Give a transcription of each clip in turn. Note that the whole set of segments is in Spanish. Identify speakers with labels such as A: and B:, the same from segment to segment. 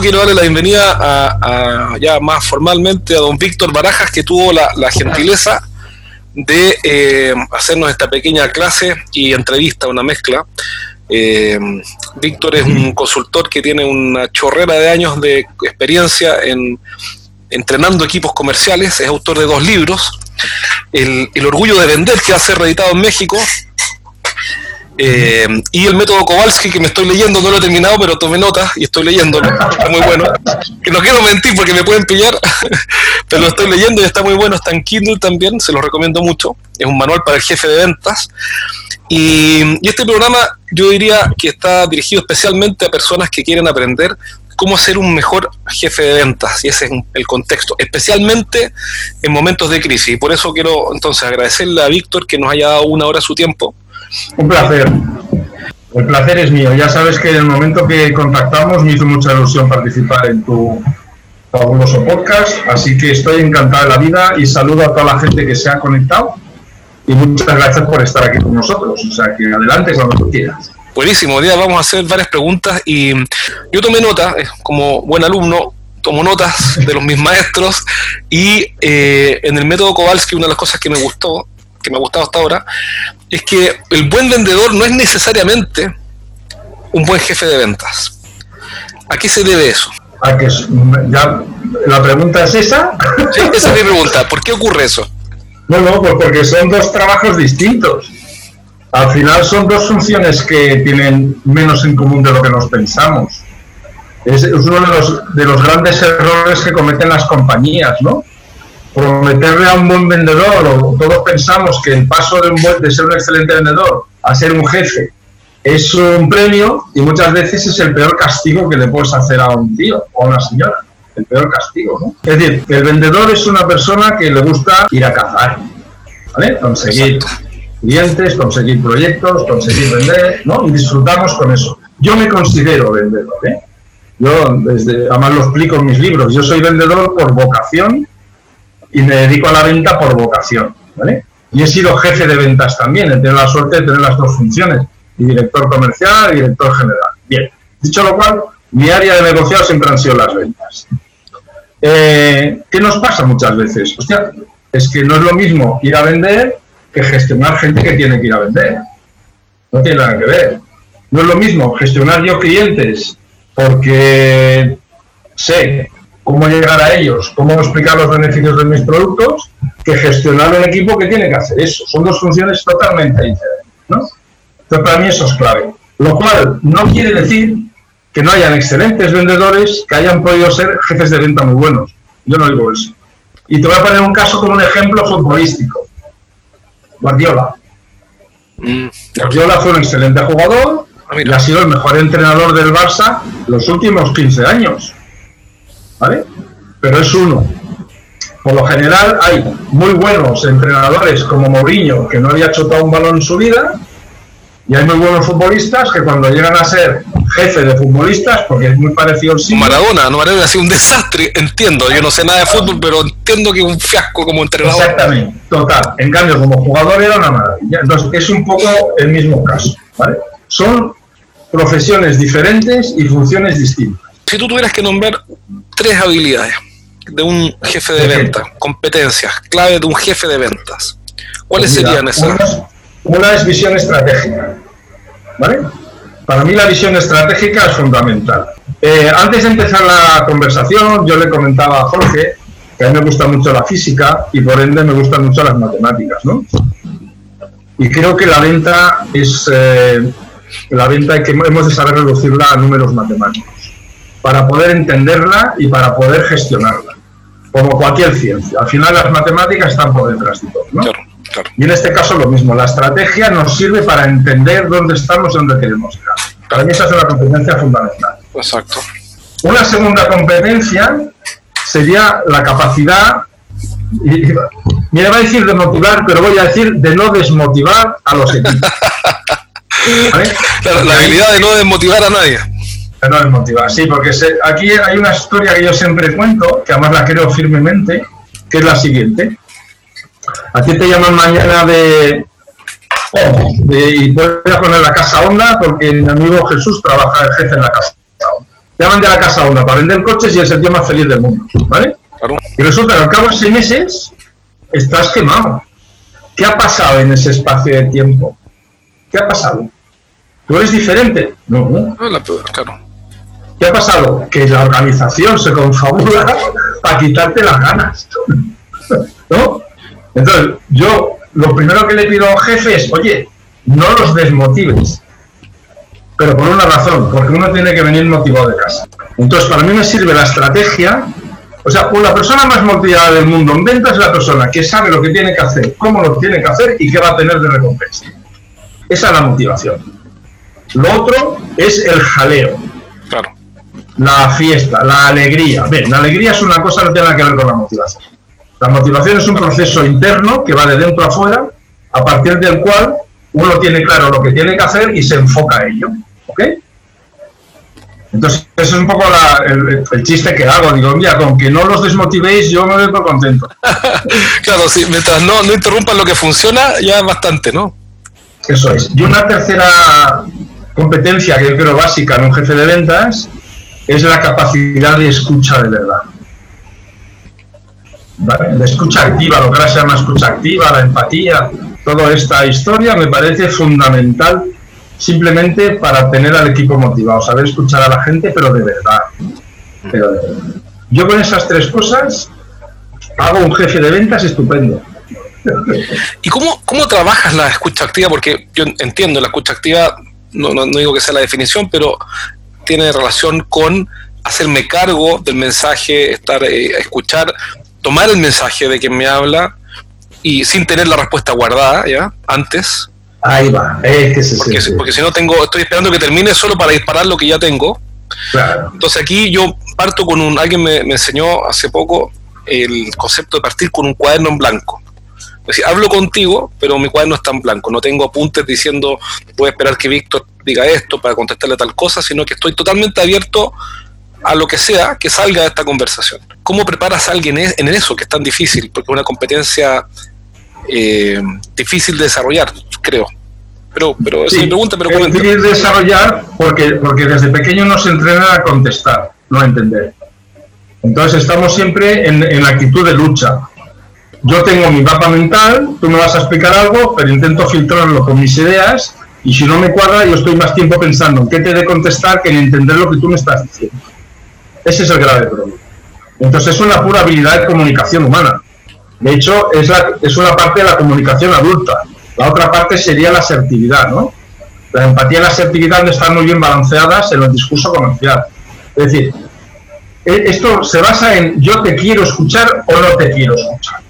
A: quiero darle la bienvenida a, ya más formalmente a don Víctor Barajas, que tuvo la, gentileza de eh, hacernos esta pequeña clase y entrevista, una mezcla. Eh, Víctor es un consultor que tiene una chorrera de años de experiencia en entrenando equipos comerciales, es autor de dos libros, El, el orgullo de vender, que va a ser reeditado en México, eh, y el método Kowalski que me estoy leyendo, no lo he terminado, pero tomé notas y estoy leyéndolo. Está muy bueno. Que no quiero mentir porque me pueden pillar, pero lo estoy leyendo y está muy bueno. Está en Kindle también, se lo recomiendo mucho. Es un manual para el jefe de ventas. Y, este programa yo diría que está dirigido especialmente a personas que quieren aprender cómo ser un mejor jefe de ventas, y ese es el contexto, especialmente en momentos de crisis. Y por eso quiero entonces agradecerle a Víctor que nos haya dado una hora de su tiempo
B: un placer. El placer es mío. Ya sabes que en el momento que contactamos me hizo mucha ilusión participar en tu fabuloso podcast, así que estoy encantado de la vida y saludo a toda la gente que se ha conectado y muchas gracias por estar aquí con nosotros. O sea, que adelante cuando tú quieras.
A: Buenísimo, día vamos a hacer varias preguntas y yo tomé nota, eh, como buen alumno, tomo notas de los mis maestros y eh, en el método Kowalski una de las cosas que me gustó que me ha gustado hasta ahora, es que el buen vendedor no es necesariamente un buen jefe de ventas. ¿A qué se debe eso?
B: ¿A que ya, ¿La pregunta es esa?
A: Sí, esa es mi pregunta. ¿Por qué ocurre eso?
B: No, no, pues porque son dos trabajos distintos. Al final son dos funciones que tienen menos en común de lo que nos pensamos. Es, uno de los, de los grandes errores que cometen las compañías, ¿no? Prometerle a un buen vendedor, o todos pensamos que el paso de, un buen, de ser un excelente vendedor a ser un jefe es un premio y muchas veces es el peor castigo que le puedes hacer a un tío o a una señora. El peor castigo, ¿no? Es decir, el vendedor es una persona que le gusta ir a cazar, ¿vale? Conseguir clientes, conseguir proyectos, conseguir vender, ¿no? Y disfrutamos con eso. Yo me considero vendedor, ¿eh? Yo, desde, además lo explico en mis libros, yo soy vendedor por vocación y me dedico a la venta por vocación, ¿vale? Y he sido jefe de ventas también, he tenido la suerte de tener las dos funciones, y director comercial y director general. Bien, dicho lo cual, mi área de negociado siempre han sido las ventas. Eh, ¿Qué nos pasa muchas veces? Hostia, es que no es lo mismo ir a vender que gestionar gente que tiene que ir a vender. No tiene nada que ver. No es lo mismo gestionar yo clientes porque sé cómo llegar a ellos, cómo explicar los beneficios de mis productos, que gestionar un equipo que tiene que hacer eso. Son dos funciones totalmente diferentes. ¿no? Entonces, para mí eso es clave. Lo cual no quiere decir que no hayan excelentes vendedores que hayan podido ser jefes de venta muy buenos. Yo no digo eso. Y te voy a poner un caso como un ejemplo futbolístico. Guardiola. Mm. Guardiola fue un excelente jugador ah, y ha sido el mejor entrenador del Barça los últimos 15 años. ¿Vale? Pero es uno. Por lo general hay muy buenos entrenadores como Mourinho, que no había chocado un balón en su vida, y hay muy buenos futbolistas que cuando llegan a ser jefe de futbolistas, porque es muy parecido al
A: sí. Maradona, no Maradona ha sido un desastre, entiendo, yo no sé nada de fútbol, pero entiendo que un fiasco como entrenador.
B: Exactamente, total. En cambio, como jugador era una maravilla. Entonces, es un poco el mismo caso, ¿vale? Son profesiones diferentes y funciones distintas.
A: Si tú tuvieras que nombrar tres habilidades de un jefe de ventas, competencias, clave de un jefe de ventas. ¿Cuáles pues serían esas?
B: Una, es visión estratégica. ¿Vale? Para mí la visión estratégica es fundamental. Eh, antes de empezar la conversación, yo le comentaba a Jorge que a mí me gusta mucho la física y por ende me gustan mucho las matemáticas, ¿no? Y creo que la venta es eh, la venta que hemos de saber reducirla a números matemáticos para poder entenderla y para poder gestionarla, como cualquier ciencia. Al final las matemáticas están por detrás de todo. ¿no? Y en este caso lo mismo, la estrategia nos sirve para entender dónde estamos y dónde queremos llegar. Para mí esa es una competencia fundamental.
A: Exacto.
B: Una segunda competencia sería la capacidad, y, me va a decir de motivar, pero voy a decir de no desmotivar a los equipos.
A: la habilidad de no desmotivar a nadie
B: no desmotivar, sí, porque aquí hay una historia que yo siempre cuento, que además la creo firmemente, que es la siguiente. A ti te llaman mañana de, y voy a poner la casa onda porque mi amigo Jesús trabaja de jefe en la casa llaman de la casa una para vender coches y es el tío más feliz del mundo, ¿vale? Y resulta que al cabo de seis meses estás quemado. ¿Qué ha pasado en ese espacio de tiempo? ¿Qué ha pasado? ¿Tú eres diferente? No, no. claro. ¿Qué ha pasado? Que la organización se confabula para quitarte las ganas. ¿No? Entonces, yo lo primero que le pido a un jefe es, oye, no los desmotives. Pero por una razón, porque uno tiene que venir motivado de casa. Entonces, para mí me sirve la estrategia. O sea, la persona más motivada del mundo en venta es la persona que sabe lo que tiene que hacer, cómo lo tiene que hacer y qué va a tener de recompensa. Esa es la motivación. Lo otro es el jaleo. La fiesta, la alegría. Bien, la alegría es una cosa que no tiene nada que ver con la motivación. La motivación es un proceso interno que va de dentro a fuera, a partir del cual uno tiene claro lo que tiene que hacer y se enfoca a ello. ¿Ok? Entonces, eso es un poco el, chiste que hago. Digo, mira, con que no los desmotivéis, yo me veo contento.
A: claro, sí, mientras no, no interrumpan lo que funciona, ya es bastante, ¿no?
B: Eso es. Y una tercera competencia que yo creo básica en un jefe de ventas es la capacidad de escucha de verdad. La escucha activa, lo que ahora se llama escucha activa, la empatía, toda esta historia me parece fundamental simplemente para tener al equipo motivado, saber escuchar a la gente, pero de verdad. Pero Yo con esas tres cosas hago un jefe de ventas estupendo.
A: ¿Y cómo, cómo trabajas la escucha activa? Porque yo entiendo, la escucha activa, no, no, digo que sea la definición, pero tiene relación con hacerme cargo del mensaje, estar, eh, escuchar, tomar el mensaje de quien me habla y sin tener la respuesta guardada, ¿ya? Antes.
B: Ahí va, es que se
A: porque, porque si no tengo, estoy esperando que termine solo para disparar lo que ya tengo. Claro. Entonces aquí yo parto con un, alguien me, me enseñó hace poco el concepto de partir con un cuaderno en blanco. Es decir, hablo contigo, pero mi cuaderno está en blanco. No tengo apuntes diciendo, voy a esperar que Víctor diga esto para contestarle tal cosa, sino que estoy totalmente abierto a lo que sea que salga de esta conversación. ¿Cómo preparas a alguien en eso que es tan difícil? Porque es una competencia eh, difícil de desarrollar, creo. Pero, pero esa es mi pregunta, pero
B: Es difícil de desarrollar porque, porque desde pequeño nos entrenan a contestar, no a entender. Entonces estamos siempre en, en actitud de lucha yo tengo mi mapa mental, tú me vas a explicar algo, pero intento filtrarlo con mis ideas y si no me cuadra, yo estoy más tiempo pensando en qué te de contestar que en entender lo que tú me estás diciendo. Ese es el grave problema. Entonces es una pura habilidad de comunicación humana. De hecho, es, es una parte de la comunicación adulta. La otra parte sería la asertividad, ¿no? La empatía y la asertividad no están muy bien balanceadas en el discurso comercial. Es decir, e, esto se basa en yo te quiero escuchar o no te quiero escuchar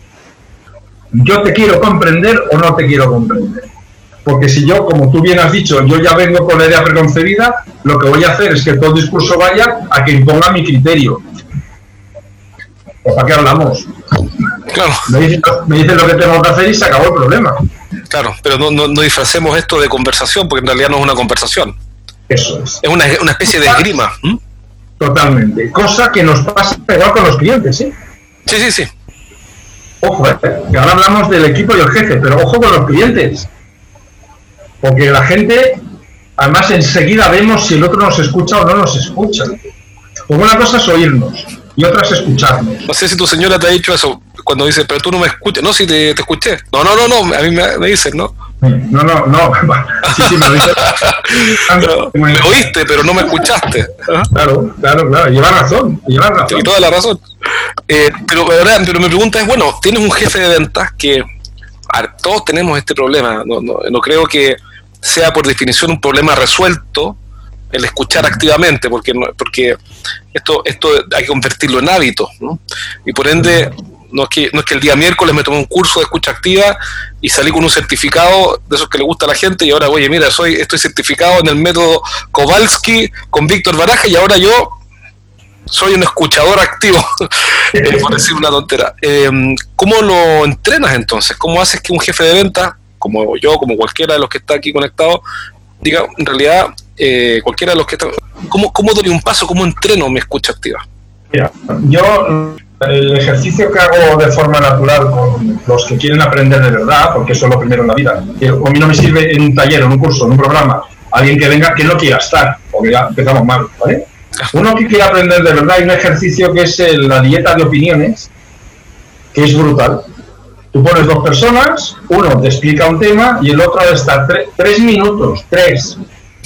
B: yo te quiero comprender o no te quiero comprender. Porque si yo, como tú bien has dicho, yo ya vengo con la idea preconcebida, lo que voy a hacer es que todo el discurso vaya a que imponga mi criterio. ¿O para qué hablamos?
A: Claro.
B: Me dicen, lo que tengo que hacer y se acabó el problema.
A: Claro, pero no, no, disfracemos esto de conversación, porque en realidad no es una conversación.
B: Eso es.
A: Es una, una especie de esgrima.
B: Totalmente. Cosa que nos pasa igual con los clientes, ¿sí?
A: Sí, sí, sí.
B: Ojo, eh, que ahora hablamos del equipo y el jefe, pero ojo con los clientes. Porque la gente, además enseguida vemos si el otro nos escucha o no nos escucha. Porque una cosa es oírnos y otra es escucharnos.
A: No sé si tu señora te ha dicho eso cuando dice, pero tú no me escuchas. No, si te, escuché. No, no, no, no, a mí me, me dicen, ¿no?
B: No, no, no. Sí, sí,
A: me, me oíste, pero no me escuchaste.
B: Claro, claro, claro. Lleva razón. Lleva razón.
A: toda la razón. Eh, pero, pero mi pregunta es, bueno, tienes un jefe de ventas que todos tenemos este problema. No, no, no, creo que sea por definición un problema resuelto el escuchar activamente, porque, porque esto, esto hay que convertirlo en hábito. ¿no? Y por ende, no es, que, el día miércoles me tomé un curso de escucha activa y salí con un certificado de esos que le gusta a la gente y ahora, oye, mira, soy estoy certificado en el método Kowalski con Víctor Baraja y ahora yo soy un escuchador activo, eh, por decir una tontera. Eh, ¿Cómo lo entrenas entonces? ¿Cómo haces que un jefe de venta, como yo, como cualquiera de los que está aquí conectado, diga, en realidad, eh, cualquiera de los que está, ¿cómo, ¿cómo doy un paso? ¿Cómo entreno mi escucha activa?
B: Mira, yo el ejercicio que hago de forma natural con los que quieren aprender de verdad, porque eso es lo primero en la vida, a mí no me sirve en un taller, en un curso, en un programa, alguien que venga que no quiera estar, porque ya empezamos mal, ¿vale? Uno que quiere aprender de verdad, hay un ejercicio que es la dieta de opiniones, que es brutal. Tú pones dos personas, uno te explica un tema y el otro está tres minutos, tres,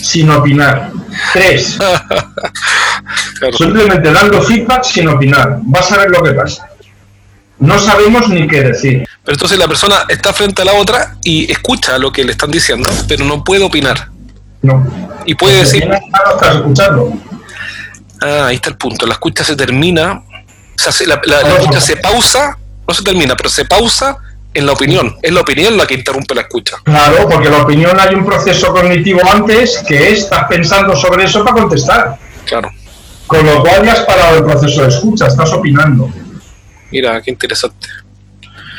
B: sin opinar. Tres. Simplemente dando feedback sin opinar. Vas a ver lo que pasa. No sabemos ni qué decir.
A: Pero entonces la persona está frente a la otra y escucha lo que le están diciendo, pero no puede opinar.
B: No.
A: Y puede decir.
B: Escuchando.
A: Ah, ahí está el punto. La escucha se termina. O sea, la, la escucha se pausa, no se termina, pero se pausa en la opinión. Es la opinión la que interrumpe la escucha.
B: Claro, porque la opinión hay un proceso cognitivo antes que estás pensando sobre eso para contestar.
A: Claro.
B: Con lo cual ya has parado el proceso de escucha, estás opinando.
A: Mira, qué interesante.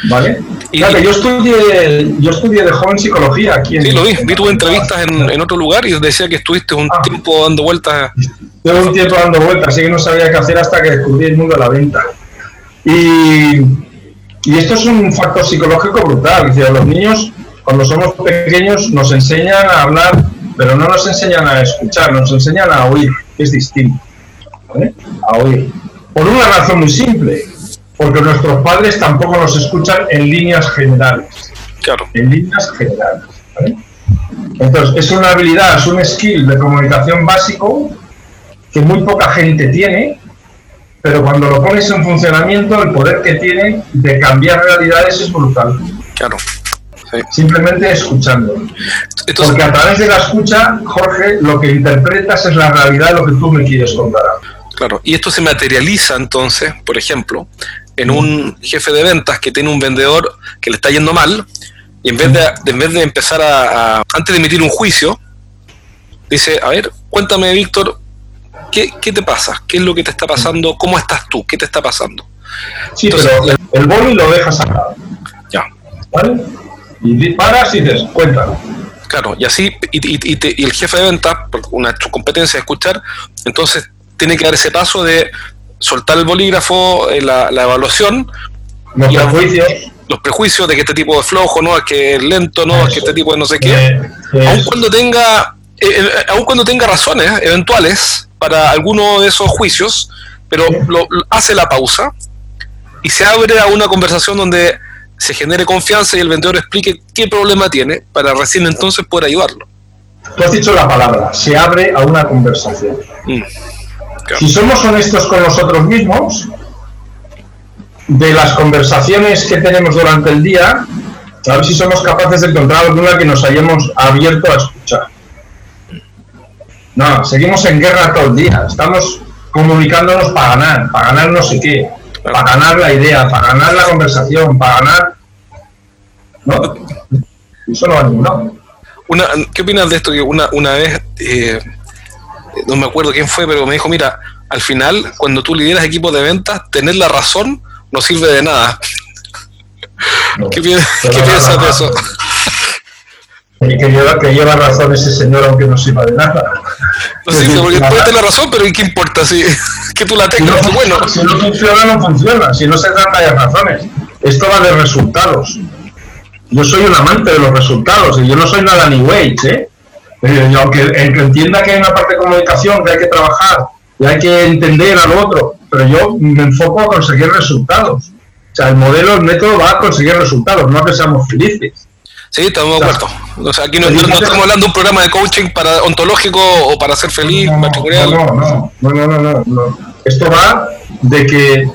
B: ¿Vale? Y, yo estudié yo estudié de joven psicología aquí
A: en... Sí, lo vi. Vi tu entrevistas en, en, otro lugar y decía que estuviste un ah. tiempo dando vueltas.
B: Llevo un tiempo dando vueltas, así que no sabía qué hacer hasta que descubrí el mundo de la venta. Y, y esto es un factor psicológico brutal. los niños, cuando somos pequeños, nos enseñan a hablar, pero no nos enseñan a escuchar, nos enseñan a oír, que es distinto. A oír. Por una razón muy simple porque nuestros padres tampoco nos escuchan en líneas generales.
A: Claro.
B: En líneas generales. Entonces, es una habilidad, es un skill de comunicación básico que muy poca gente tiene, pero cuando lo pones en funcionamiento, el poder que tiene de cambiar realidades es brutal.
A: Claro.
B: Simplemente escuchando. Porque a través de la escucha, Jorge, lo que interpretas es la realidad de lo que tú me quieres contar.
A: Claro, y esto se materializa entonces, por ejemplo, en un jefe de ventas que tiene un vendedor que le está yendo mal, y en vez de, en vez de empezar a, antes de emitir un juicio, dice, a ver, cuéntame, Víctor, ¿qué, ¿qué, te pasa? ¿Qué es lo que te está pasando? ¿Cómo estás tú? ¿Qué te está pasando?
B: Sí, pero el, boli lo dejas acá.
A: Ya.
B: ¿Vale? Y paras y dices, cuéntame.
A: Claro, y así, y, y, y, el jefe de ventas, por una su competencia de escuchar, entonces tiene que dar ese paso de soltar el bolígrafo, eh, la, evaluación.
B: Los prejuicios.
A: Los prejuicios de que este tipo de flojo, ¿no? Es que es lento, ¿no? Es que este tipo de no sé qué. Eh, aun cuando tenga, eh, aun cuando tenga razones eventuales para alguno de esos juicios, pero lo, hace la pausa y se abre a una conversación donde se genere confianza y el vendedor explique qué problema tiene para recién entonces poder ayudarlo.
B: Tú has dicho la palabra, se abre a una conversación. Mm. Si somos honestos con nosotros mismos, de las conversaciones que tenemos durante el día, a ver si somos capaces de encontrar alguna que nos hayamos abierto a escuchar. No, seguimos en guerra todo el día. Estamos comunicándonos para ganar, para ganar no sé qué, para ganar la idea, para ganar la conversación, para ganar. ¿No? Eso no va a ningún
A: Una, ¿Qué opinas de esto? Que una, una vez eh, no me acuerdo quién fue, pero me dijo, mira, al final, cuando tú lideras equipos de ventas, tener la razón no sirve de nada. ¿Qué, piensas de eso?
B: Y que lleva, que lleva razón ese señor aunque no sirva de nada.
A: No sirve, porque puede tener razón, pero ¿y qué importa? Si, que tú la tengas,
B: si no,
A: bueno.
B: Si no funciona, no funciona. Si no se trata de razones. Esto va de resultados. Yo soy un amante de los resultados y yo no soy nada ni wage, ¿eh? Eh, aunque el que entienda que hay una parte de comunicación que hay que trabajar y hay que entender al otro, pero yo me enfoco a conseguir resultados. O sea, el modelo, el método va a conseguir resultados, no a que seamos felices.
A: Sí, estamos de acuerdo. O sea, aquí no, estamos hablando de un programa de coaching para ontológico o para ser feliz,
B: no, no, no, no, no, Esto va de que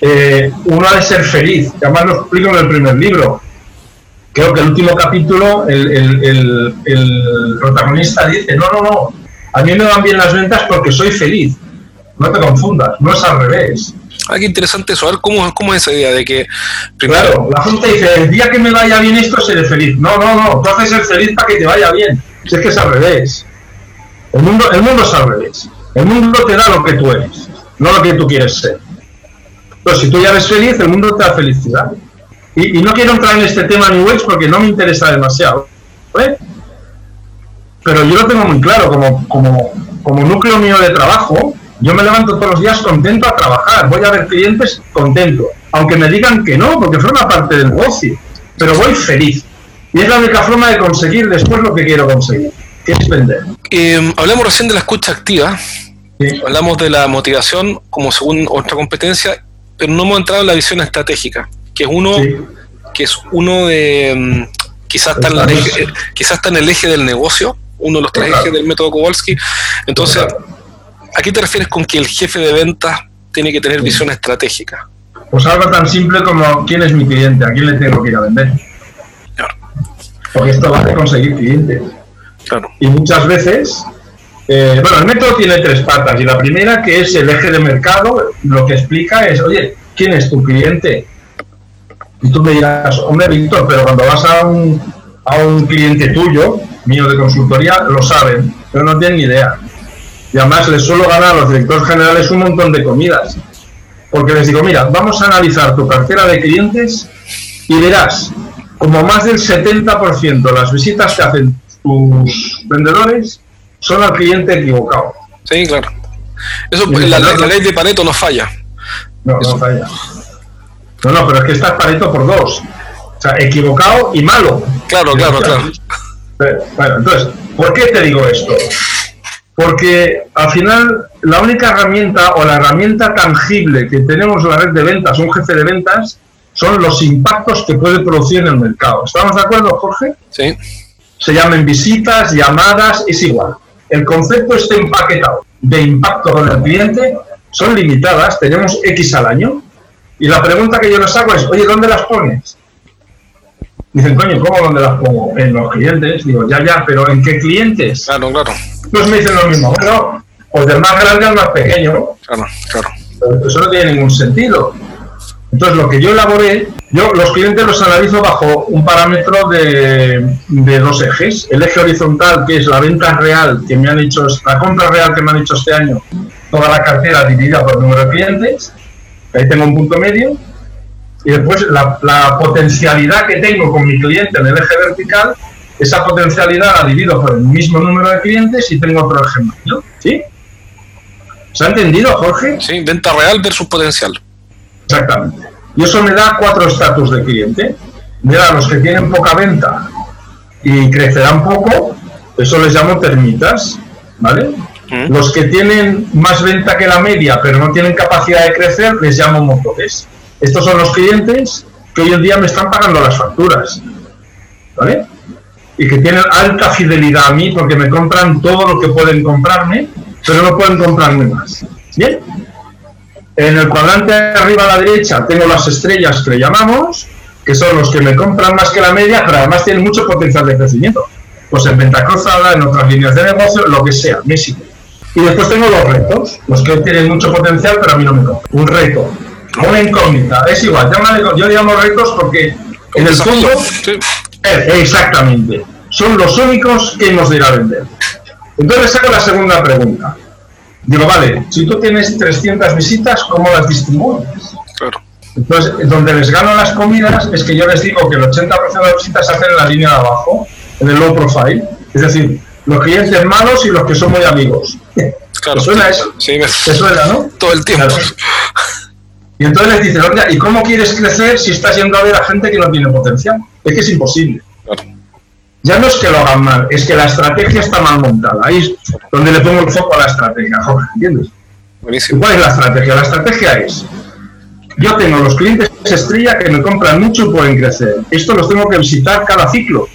B: eh, uno ha de ser feliz. Además lo explico en el primer libro creo que el último capítulo el, protagonista dice, no, no, no, a mí me van bien las ventas porque soy feliz. No te confundas, no es al revés.
A: Ah, qué interesante eso. A ver, ¿cómo, es esa idea de que...
B: Claro, la gente dice, el día que me vaya bien esto seré feliz. No, no, no, tú haces ser feliz para que te vaya bien. Si es que es al revés. El mundo, el mundo es al revés. El mundo te da lo que tú eres, no lo que tú quieres ser. Pero si tú ya eres feliz, el mundo te da felicidad. Y, no quiero entrar en este tema New Age porque no me interesa demasiado. Pero yo lo tengo muy claro, como, como, como núcleo mío de trabajo, yo me levanto todos los días contento a trabajar, voy a ver clientes contento, aunque me digan que no, porque forma parte del negocio, pero voy feliz. Y es la única forma de conseguir después lo que quiero conseguir, que es vender.
A: Eh, hablamos recién de la escucha activa, Hablamos de la motivación como según otra competencia, pero no hemos entrado en la visión estratégica, que es uno, que es uno de mm, quizás está, en el eje, quizás está en el eje del negocio, uno de los tres ejes del método Kowalski. Entonces, ¿a qué te refieres con que el jefe de ventas tiene que tener visión estratégica?
B: Pues algo tan simple como quién es mi cliente, a quién le tengo que ir a vender. Porque esto va a conseguir clientes. Claro. Y muchas veces, eh, bueno, el método tiene tres patas. Y la primera, que es el eje de mercado, lo que explica es, oye, ¿quién es tu cliente? Y tú me dirás, hombre, Víctor, pero cuando vas a un, a un cliente tuyo, mío de consultoría, lo saben, pero no tienen ni idea. Y además les suelo ganar a los directores generales un montón de comidas. Porque les digo, mira, vamos a analizar tu cartera de clientes y verás como más del 70% de las visitas que hacen tus vendedores son al cliente equivocado.
A: Sí, claro. Eso, la, ley de Pareto no falla.
B: No, no falla. No, no, pero es que estás Pareto por dos. O sea, equivocado y malo.
A: Claro, claro, claro.
B: Bueno, entonces, ¿por qué te digo esto? Porque al final la única herramienta o la herramienta tangible que tenemos en la red de ventas, un jefe de ventas, son los impactos que puede producir en el mercado. ¿Estamos de acuerdo, Jorge?
A: Sí.
B: Se llaman visitas, llamadas, es igual. El concepto está empaquetado de impacto con el cliente, son limitadas, tenemos X al año, y la pregunta que yo les hago es, oye, ¿dónde las pones? Dicen, coño, ¿cómo dónde las pongo? En los clientes. Digo, ya, ya, pero ¿en qué clientes?
A: Claro, claro.
B: Pues me dicen lo mismo. Bueno, pues del más grande al más pequeño.
A: Claro, claro.
B: eso no tiene ningún sentido. Entonces, lo que yo elaboré, yo los clientes los analizo bajo un parámetro de, de, dos ejes. El eje horizontal, que es la venta real que me han hecho, la compra real que me han hecho este año, toda la cartera dividida por número de clientes. Ahí tengo un punto medio y después la, potencialidad que tengo con mi cliente en el eje vertical, esa potencialidad la divido por el mismo número de clientes y tengo otro ejemplo. ¿Sí? ¿Se ha entendido, Jorge?
A: Sí, venta real versus potencial.
B: Exactamente. Y eso me da cuatro estatus de cliente. Me da los que tienen poca venta y crecerán poco, eso les llamo termitas, ¿vale? Mm. Los que tienen más venta que la media, pero no tienen capacidad de crecer, les llamo motores. Estos son los clientes que hoy en día me están pagando las facturas. ¿Vale? Y que tienen alta fidelidad a mí porque me compran todo lo que pueden comprarme, pero no pueden comprarme más. ¿Bien? En el cuadrante arriba a la derecha tengo las estrellas que le llamamos, que son los que me compran más que la media, pero además tienen mucho potencial de crecimiento. Pues en venta cruzada, en otras líneas de negocio, lo que sea, me Y después tengo los retos, los que tienen mucho potencial, pero a mí no me compran. Un reto una incógnita, es igual, yo llamo retos porque en el fondo, eh, exactamente, son los únicos que ir a vender. Entonces saco la segunda pregunta. Digo, vale, si tú tienes 300 visitas, ¿cómo las distribuyes?
A: Claro.
B: Entonces, donde les gano las comidas es que yo les digo que el 80% de las visitas se hacen en la línea de abajo, en el low profile. Es decir, los clientes malos y los que son muy amigos.
A: Claro.
B: ¿Te suena eso?
A: Sí,
B: me... ¿Te suena, no?
A: Todo el tiempo.
B: Y entonces les dicen, oye, ¿y cómo quieres crecer si estás yendo a ver a gente que no tiene potencial? Es que es imposible. Ya no es que lo hagan mal, es que la estrategia está mal montada. Ahí es donde le pongo el foco a la estrategia, Jorge, ¿entiendes?
A: Buenísimo.
B: ¿Cuál es la estrategia? La estrategia es, yo tengo los clientes estrella que me compran mucho y pueden crecer. Esto los tengo que visitar cada ciclo.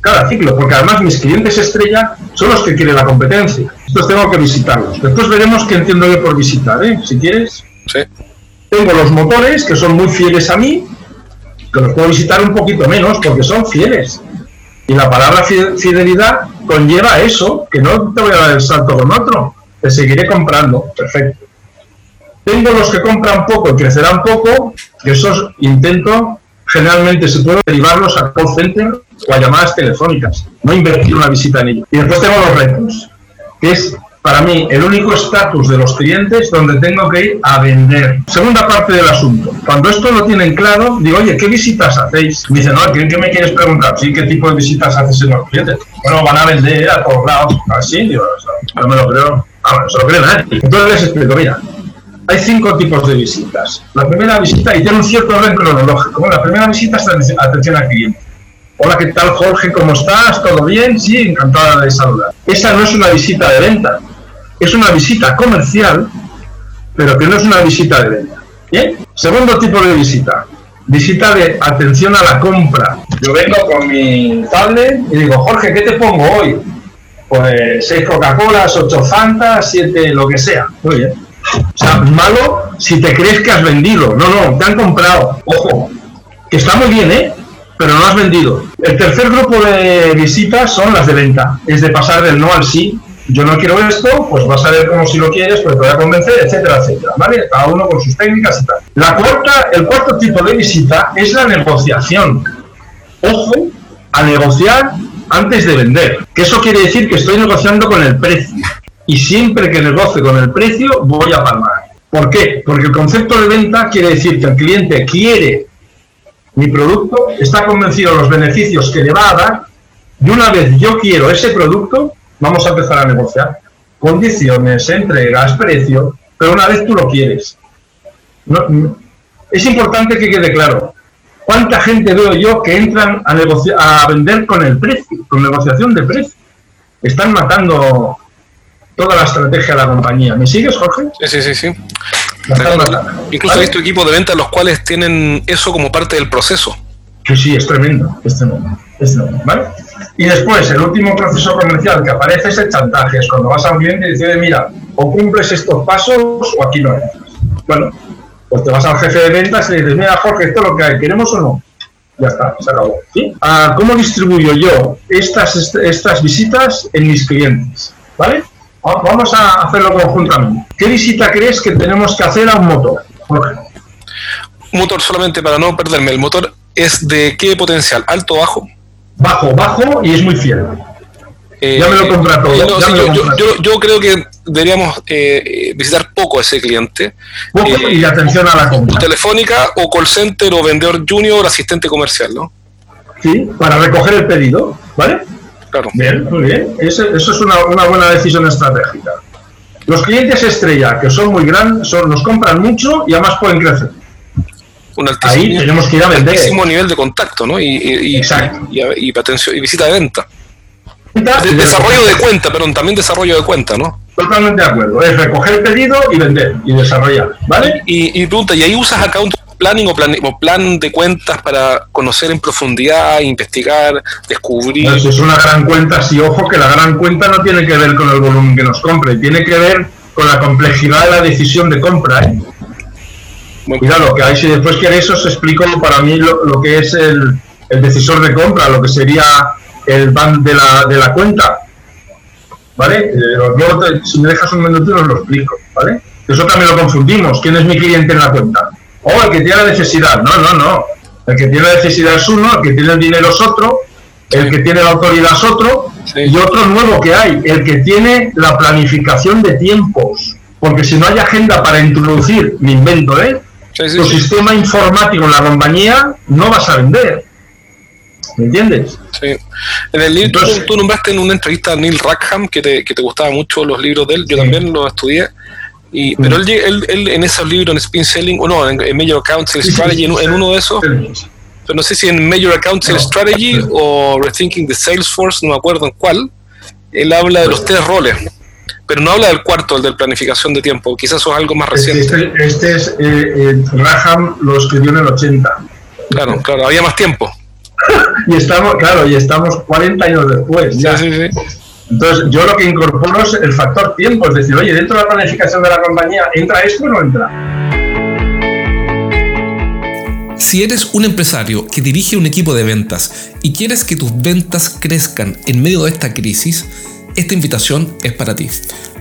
B: Cada ciclo, porque además mis clientes estrella son los que quieren la competencia. Estos tengo que visitarlos. Después veremos qué entiendo yo por visitar, ¿eh? Si quieres.
A: Sí.
B: Tengo los motores que son muy fieles a mí, que los puedo visitar un poquito menos porque son fieles. Y la palabra fidelidad conlleva eso, que no te voy a dar el salto con otro, te seguiré comprando. Perfecto. Tengo los que compran poco y crecerán poco, que esos intento, generalmente se puede derivarlos a call center o a llamadas telefónicas, no invertir una visita en ellos. Y después tengo los retos, que es para mí el único estatus de los clientes donde tengo que ir a vender. Segunda parte del asunto. Cuando esto lo tienen claro, digo, oye, ¿qué visitas hacéis? Me dicen, no, ¿qué, me quieres preguntar? Sí, ¿qué tipo de visitas haces en los clientes? Bueno, van a vender a todos lados. Así, digo, no me lo creo. Ah, no se lo creen nadie. Entonces les explico, mira, hay cinco tipos de visitas. La primera visita, y tiene un cierto orden cronológico. la primera visita es atención al cliente. Hola, ¿qué tal Jorge? ¿Cómo estás? ¿Todo bien? Sí, encantada de saludar. Esa no es una visita de venta es una visita comercial, pero que no es una visita de venta. Segundo tipo de visita, visita de atención a la compra. Yo vengo con mi tablet y digo, Jorge, ¿qué te pongo hoy? Pues seis Coca-Colas, ocho Fantas, siete lo que sea. Muy bien. O sea, malo si te crees que has vendido. No, no, te han comprado. Ojo, que está muy bien, ¿eh? Pero no has vendido. El tercer grupo de visitas son las de venta. Es de pasar del no al sí. Yo no quiero esto, pues vas a ver cómo si lo quieres, pero te voy a convencer, etcétera, etcétera. ¿Vale? Cada uno con sus técnicas y tal. La cuarta, el cuarto tipo de visita es la negociación. Ojo a negociar antes de vender. Que eso quiere decir que estoy negociando con el precio. Y siempre que negocie con el precio, voy a palmar. ¿Por qué? Porque el concepto de venta quiere decir que el cliente quiere mi producto, está convencido de los beneficios que le va a dar, y una vez yo quiero ese producto, vamos a empezar a negociar. Condiciones, entregas, precio, pero una vez tú lo quieres. es importante que quede claro. ¿Cuánta gente veo yo que entran a, a vender con el precio, con negociación de precio? Están matando toda la estrategia de la compañía. ¿Me sigues, Jorge?
A: Sí, sí, sí. Incluso he visto equipos de venta los cuales tienen eso como parte del proceso.
B: Sí, sí, es tremendo, es tremendo, es tremendo, ¿vale? Y después, el último proceso comercial que aparece es el chantaje, es cuando vas a un cliente y dices, mira, o cumples estos pasos o aquí no entras. Bueno, pues te vas al jefe de ventas y le dices, mira, Jorge, esto es lo que hay, ¿queremos o no? Ya está, se acabó. Ah, ¿Cómo distribuyo yo estas, estas visitas en mis clientes? ¿Vale? Vamos a hacerlo conjuntamente. ¿Qué visita crees que tenemos que hacer a un motor? Jorge.
A: motor, solamente para no perderme, ¿el motor es de qué potencial? ¿Alto o bajo?
B: Bajo, bajo y es muy fiel. Eh, ya me lo contrato.
A: yo, creo que deberíamos eh, visitar poco a ese cliente.
B: Poco eh, y atención a la compra.
A: Telefónica o call center o vendedor junior o asistente comercial, ¿no?
B: Sí, para recoger el pedido, ¿vale? Bien, muy bien. Eso, es una, buena decisión estratégica. Los clientes estrella, que son muy grandes, son, nos compran mucho y además pueden crecer.
A: Un Ahí tenemos que ir a vender. altísimo nivel de contacto, ¿no? Y, y, y, y, visita de venta. desarrollo de cuenta, perdón, también desarrollo de cuenta, ¿no?
B: Totalmente de acuerdo. Es recoger pedido y vender y desarrollar, ¿vale?
A: Y, pregunta, ¿y ahí usas account planning o plan, de cuentas para conocer en profundidad, investigar, descubrir.
B: Eso es una gran cuenta, sí, ojo que la gran cuenta no tiene que ver con el volumen que nos compre, tiene que ver con la complejidad de la decisión de compra. ¿eh? Cuidado, que ahí si después queréis os explico para mí lo, que es el, decisor de compra, lo que sería el ban de la, de la cuenta. ¿Vale? Eh, luego, si me dejas un minuto, os lo explico. ¿Vale? Eso también lo confundimos. ¿Quién es mi cliente en la cuenta? oh, el que tiene la necesidad. No, no, no. El que tiene la necesidad es uno, el que tiene el dinero es otro, el que tiene la autoridad es otro, y otro nuevo que hay, el que tiene la planificación de tiempos. Porque si no hay agenda para introducir, mi invento, ¿eh? Tu sistema informático en la compañía, no vas a vender. ¿Me entiendes?
A: Sí. En el libro, tú, nombraste en una entrevista a Neil Rackham que te, que te gustaban mucho los libros de él, yo también los estudié. Y, pero él, él, en esos libros, en Spin Selling, o no, en, Major Accounts Strategy, en, uno de esos, pero no sé si en Major Accounts Strategy o Rethinking the Salesforce, no me acuerdo en cuál, él habla de los tres roles, pero no habla del cuarto, el de planificación de tiempo, quizás eso es algo más reciente.
B: Este, este es, eh, eh, Raham lo escribió en el 80.
A: Claro, claro, había más tiempo.
B: y estamos, claro, y estamos 40 años después. Ya. Sí, sí, sí. Entonces, yo lo que incorporo es el factor tiempo, es decir, oye, dentro de la planificación de la compañía, ¿entra esto o no entra?
C: Si eres un empresario que dirige un equipo de ventas y quieres que tus ventas crezcan en medio de esta crisis, esta invitación es para ti.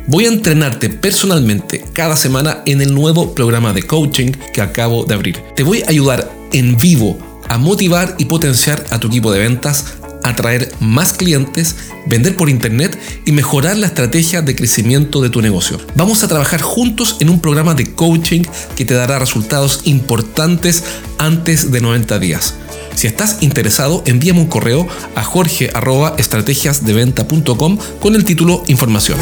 C: Voy a entrenarte personalmente cada semana en el nuevo programa de coaching que acabo de abrir. Te voy a ayudar en vivo a motivar y potenciar a tu equipo de ventas atraer más clientes, vender por internet y mejorar la estrategia de crecimiento de tu negocio. Vamos a trabajar juntos en un programa de coaching que te dará resultados importantes antes de 90 días. Si estás interesado, envíame un correo a jorge.estrategiasdeventa.com con el título Información.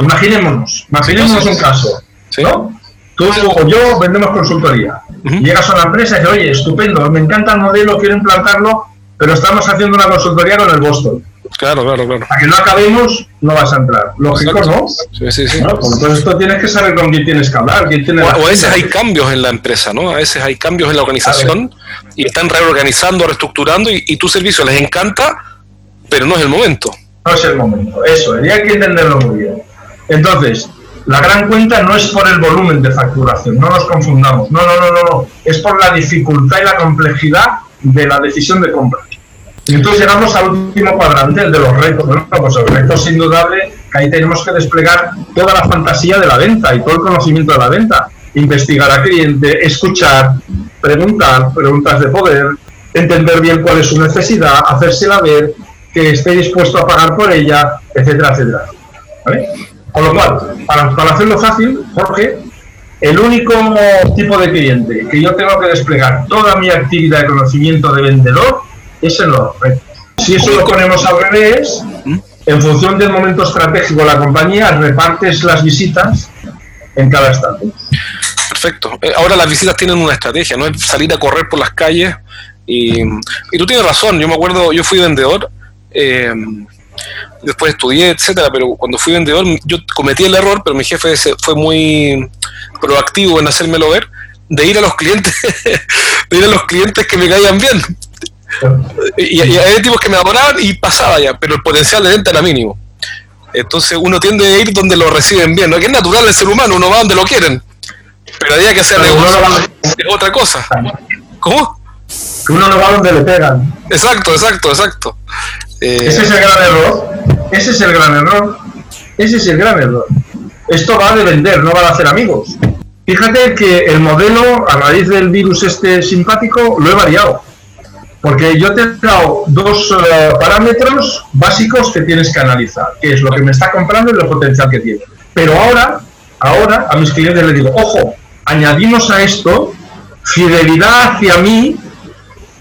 B: Imaginémonos, imaginémonos un caso. ¿no? Tú o yo vendemos consultoría. Llegas a una empresa y dices, oye, estupendo, me encanta el modelo, quiero implantarlo, pero estamos haciendo una consultoría con el Boston.
A: Claro, claro, claro.
B: Para que no acabemos, no vas a entrar. Lógico, ¿no?
A: Sí, sí, sí.
B: ¿No? Pues entonces esto tienes que saber con quién tienes que hablar. Quién tiene
A: O, a veces hay cambios en la empresa, ¿no? A veces hay cambios en la organización y están reorganizando, reestructurando y, y tu servicio les encanta, pero no es el momento.
B: No es el momento. Eso, hay que entenderlo muy bien. Entonces, la gran cuenta no es por el volumen de facturación, no nos confundamos. No, no, no, no, no. Es por la dificultad y la complejidad de la decisión de compra. Y entonces llegamos al último cuadrante, el de los retos. Bueno, pues el reto es indudable que ahí tenemos que desplegar toda la fantasía de la venta y todo el conocimiento de la venta. Investigar al cliente, escuchar, preguntar, preguntas de poder, entender bien cuál es su necesidad, hacérsela ver, que esté dispuesto a pagar por ella, etcétera, etcétera. Con lo cual, para hacerlo fácil, Jorge, el único tipo de cliente que yo tengo que desplegar toda mi actividad de conocimiento de vendedor es en los retos. Si eso lo ponemos al revés, en función del momento estratégico de la compañía, repartes las visitas en cada estado.
A: Perfecto. Eh, Ahora las visitas tienen una estrategia, no es salir a correr por las calles. Y, y tú tienes razón, yo me acuerdo, yo fui vendedor, eh, después estudié, etcétera, pero cuando fui vendedor yo cometí el error, pero mi jefe se- fue muy proactivo en hacérmelo ver, de ir a los clientes, de ir a los clientes que me caían bien. Y, y hay tipos que me adoraban y pasaba ya, pero el potencial de venta era mínimo. Entonces uno tiende a ir donde lo reciben bien, ¿no? que es natural el ser humano, uno va donde lo quieren. Pero había que hacer negocio
B: no
A: otra cosa. ¿Cómo?
B: Uno no va donde le pegan.
A: Exacto, exacto, exacto. Eh,
B: Ese es el gran error. Ese es el gran error. Ese es el gran error. Esto va de vender, no va de hacer amigos. Fíjate que el modelo, a raíz del virus este simpático, lo he variado. Porque yo te he dado dos eh, parámetros básicos que tienes que analizar, que es lo que me está comprando y el potencial que tiene. Pero ahora, ahora a mis clientes les digo, ojo, añadimos a esto fidelidad hacia mí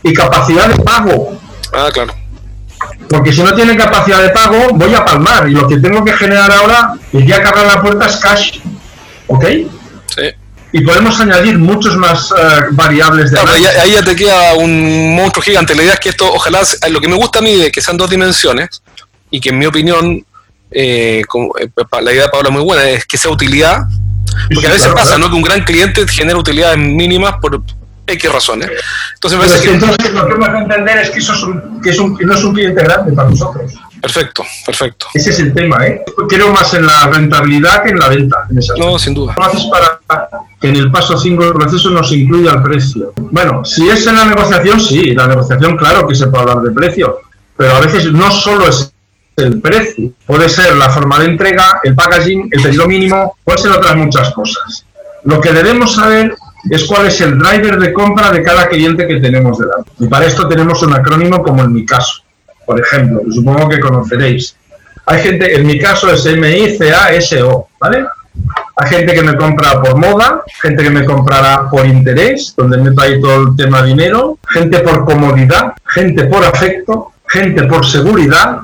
B: y capacidad de pago.
A: ah, claro.
B: Porque si no tiene capacidad de pago, voy a palmar. Y lo que tengo que generar ahora, el día que abra la puerta, es cash. ¿Ok?
A: Sí.
B: Y podemos añadir muchos más eh, variables de
A: Claro, ahí, ahí ya te queda un monstruo gigante. La idea es que esto, ojalá, se- lo que me gusta a mí de que sean dos dimensiones y que en mi opinión, eh, como, eh, la idea de Pablo es muy buena, es que sea utilidad. Porque a veces
B: Claro,
A: pasa. ¿no? Que un gran cliente genera utilidades mínimas por X razones. Entonces me
B: es
A: parece
B: que
A: que...
B: entonces lo que hemos de entender es que, eso es un- que, es un- no es un cliente grande para nosotros.
A: Perfecto, perfecto.
B: Ese es el tema, ¿eh? Creo más en la rentabilidad que en la venta. En.
A: No, sin duda.
B: ¿Cómo haces para en el paso 5 del proceso nos incluya el precio? Bueno, si es en la negociación, sí, la negociación, claro que se puede hablar de precio, pero a veces no solo es el precio, puede ser la forma de entrega, el packaging, el pedido mínimo, pueden ser otras muchas cosas. Lo que debemos saber es cuál es el driver de compra de cada cliente que tenemos delante. Y para esto tenemos un acrónimo como en mi caso, por ejemplo, que supongo que conoceréis. Hay gente, en mi caso es M-I-C-A-S-O, ¿vale? Hay gente que me compra por moda, gente que me comprará por interés, donde meto ahí todo el tema dinero, gente por comodidad, gente por afecto, gente por seguridad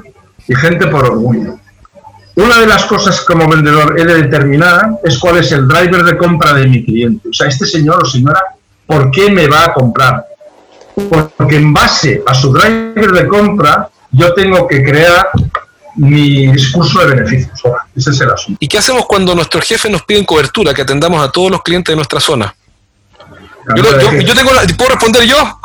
B: y gente por orgullo. Una de las cosas como vendedor he de determinar es cuál es el driver de compra de mi cliente. O sea, este señor o señora, ¿por qué me va a comprar? Porque en base a su driver de compra, yo tengo que crear mi discurso de beneficios. Ahora, Ese es el asunto.
A: ¿Y qué hacemos cuando nuestros jefes nos piden cobertura, que atendamos a todos los clientes de nuestra zona? Yo, lo- yo- yo tengo la- ¿Puedo responder yo?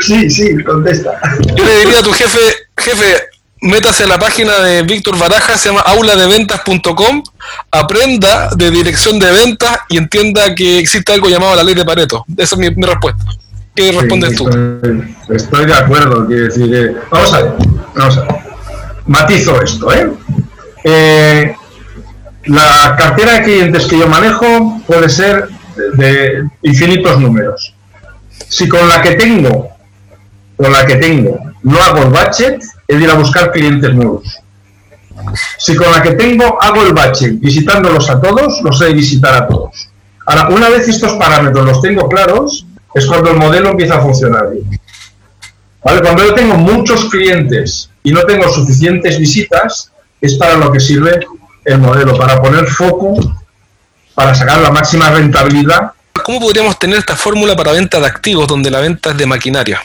B: Sí, sí, contesta.
A: Yo le diría a tu jefe, jefe, métase a la página de Víctor Baraja, se llama auladeventas.com, aprenda de dirección de ventas y entienda que existe algo llamado la ley de Pareto. Esa es mi, mi respuesta. ¿Qué respondes
B: Sí,
A: tú?
B: Estoy, estoy de acuerdo, quiero decir, eh, vamos a ver, vamos a ver. Matizo esto, ¿eh? Eh, La cartera de clientes que yo manejo puede ser de infinitos números. Si con la que tengo, con la que tengo, no hago el budget, he de ir a buscar clientes nuevos. Si con la que tengo hago el budget visitándolos a todos, los he de visitar a todos. Ahora, una vez estos parámetros los tengo claros, es cuando el modelo empieza a funcionar bien. ¿Vale? Cuando yo tengo muchos clientes y no tengo suficientes visitas, es para lo que sirve el modelo, para poner foco, para sacar la máxima rentabilidad.
A: ¿Cómo podríamos tener esta fórmula para venta de activos donde la venta es de maquinaria?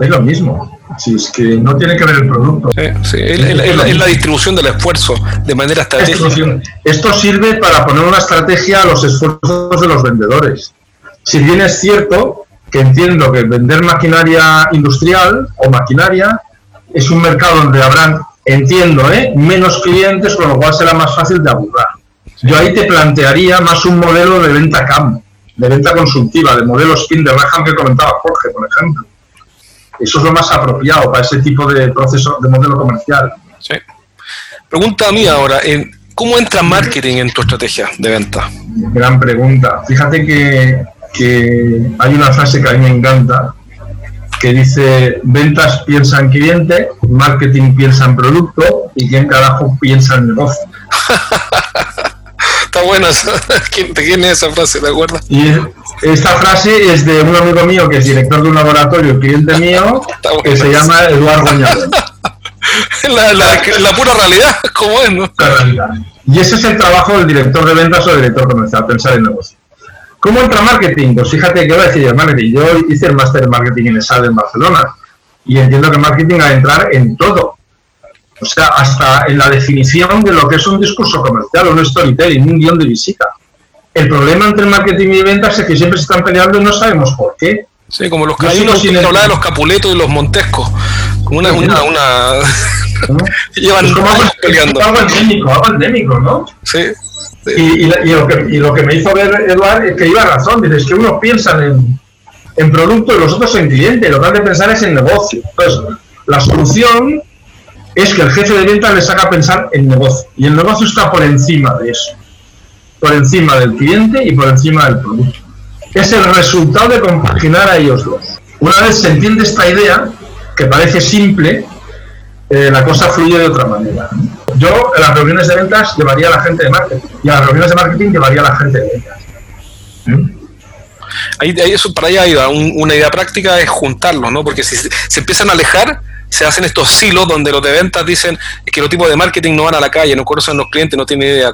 B: Es lo mismo. Si es que no tiene que ver el producto.
A: Sí, Es, la, distribución del esfuerzo de manera estratégica.
B: Esto sirve para poner una estrategia a los esfuerzos de los vendedores. Si bien es cierto que entiendo que vender maquinaria industrial o maquinaria es un mercado donde habrán, entiendo, ¿eh? menos clientes, con lo cual será más fácil de abordar. Yo ahí te plantearía más un modelo de venta CAM, de venta consultiva, de modelo spin de Raham que comentaba Jorge, por ejemplo. Eso es lo más apropiado para ese tipo de proceso, de modelo comercial.
A: Sí. Pregunta a mí ahora, ¿cómo entra marketing en tu estrategia de venta?
B: Gran pregunta. Fíjate que, que hay una frase que a mí me encanta, que dice, ventas piensa en cliente, marketing piensa en producto y quién carajo piensa en negocio.
A: Está buena, ¿Quién, ¿de quién es esa frase? ¿De acuerdo?
B: Y esta frase es de un amigo mío que es director de un laboratorio, cliente mío, que se llama Eduardo Goñado.
A: la, la, pura realidad, ¿cómo es? ¿no?
B: Y ese es el trabajo del director de ventas o director comercial, pensar en negocio. ¿Cómo entra marketing? Pues fíjate que voy a decir el marketing. Yo hice el máster en marketing en ESAD en Barcelona y entiendo que marketing ha de entrar en todo. O sea, hasta en la definición de lo que es un discurso comercial, un storytelling, un guion de visita. El problema entre el marketing y ventas es que siempre se están peleando y no sabemos por qué.
A: Sí, como los casinos, sin hablar de los capuletos y los montescos. Como una... una, una...
B: Llevan como algo, peleando. algo endémico, algo endémico, ¿no?
A: Sí.
B: Y, lo que, y, lo que, me hizo ver Eduard es que iba razón. Dices que unos piensan en, en producto y los otros en cliente. Lo que han de pensar es en negocio. Entonces, la solución es que el jefe de ventas les haga pensar en negocio. Y el negocio está por encima de eso. Por encima del cliente y por encima del producto. Es el resultado de compaginar a ellos dos. Una vez se entiende esta idea, que parece simple, eh, la cosa fluye de otra manera. Yo en las reuniones de ventas llevaría a la gente de marketing y a las reuniones de marketing llevaría a la gente de ventas. ¿Mm?
A: Ahí, eso para allá una idea práctica es juntarlos, ¿no? Porque si se empiezan a alejar, se hacen estos silos donde los de ventas dicen que los tipos de marketing no van a la calle, no conocen los clientes, no tienen idea,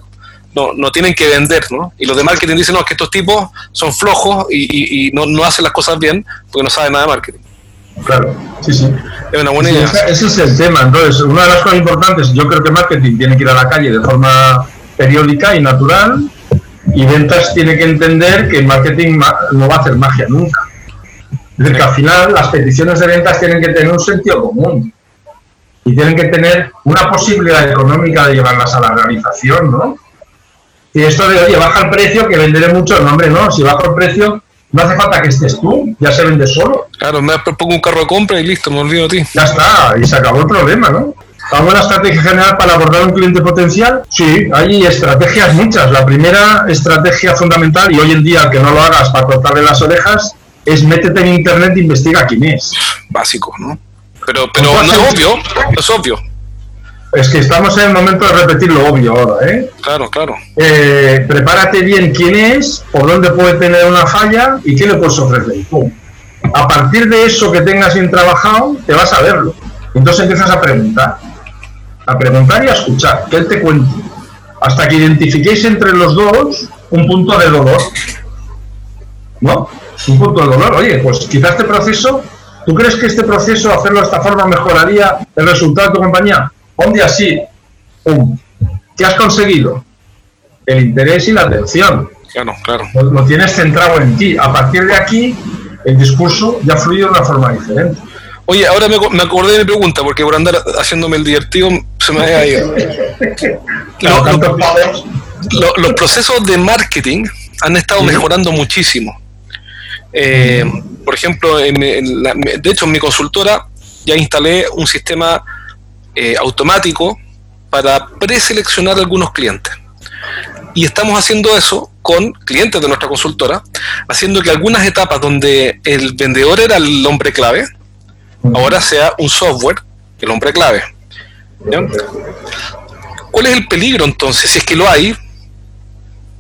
A: no, no tienen que vender, ¿no? Y los de marketing dicen, no, que estos tipos son flojos y, no, no, hacen las cosas bien porque no saben nada de marketing.
B: Claro, sí, sí.
A: Es una buena idea.
B: Ese, es el tema. Entonces, una de las cosas importantes, yo creo que marketing tiene que ir a la calle de forma periódica y natural, y ventas tiene que entender que marketing no va a hacer magia nunca es decir, que al final las peticiones de ventas tienen que tener un sentido común y tienen que tener una posibilidad económica de llevarlas a la realización, ¿no? Y esto de, oye, baja el precio, que venderé mucho, no, hombre, no, si baja el precio, no hace falta que estés tú, ya se vende solo.
A: Claro, me pongo un carro de compra y listo, me olvido de ti.
B: Ya está, y se acabó el problema, ¿no? ¿Alguna estrategia general para abordar un cliente potencial? Sí, hay estrategias muchas. La primera estrategia fundamental, y hoy en día que no lo hagas para cortarle las orejas, es métete en internet e investiga quién es.
A: Básico, ¿no? Pero, pero no es obvio, es obvio.
B: Es que estamos en el momento de repetir lo obvio ahora, ¿eh?
A: Claro, claro.
B: Eh, prepárate bien quién es, por dónde puede tener una falla y qué le puedes ofrecer. A partir de eso que tengas bien trabajado, te vas a verlo. Entonces empiezas a preguntar. A preguntar y a escuchar, que él te cuente. Hasta que identifiquéis entre los dos un punto de dolor. ¿No? un punto de dolor. Oye, pues quizás este proceso, ¿tú crees que este proceso, hacerlo de esta forma, mejoraría el resultado de tu compañía? Un día sí, ¡pum! ¿Qué has conseguido? El interés y la atención.
A: Claro, claro.
B: Lo, tienes centrado en ti. A partir de aquí, el discurso ya fluye de una forma diferente.
A: Oye, ahora me, me, acordé de mi pregunta, porque por andar haciéndome el divertido se me había ido. los procesos de marketing han estado mejorando muchísimo. Eh, por ejemplo, de hecho en mi consultora ya instalé un sistema eh, automático para preseleccionar algunos clientes. Y estamos haciendo eso con clientes de nuestra consultora, haciendo que algunas etapas donde el vendedor era el hombre clave, ahora sea un software el hombre clave. ¿Cuál es el peligro entonces, si es que lo hay,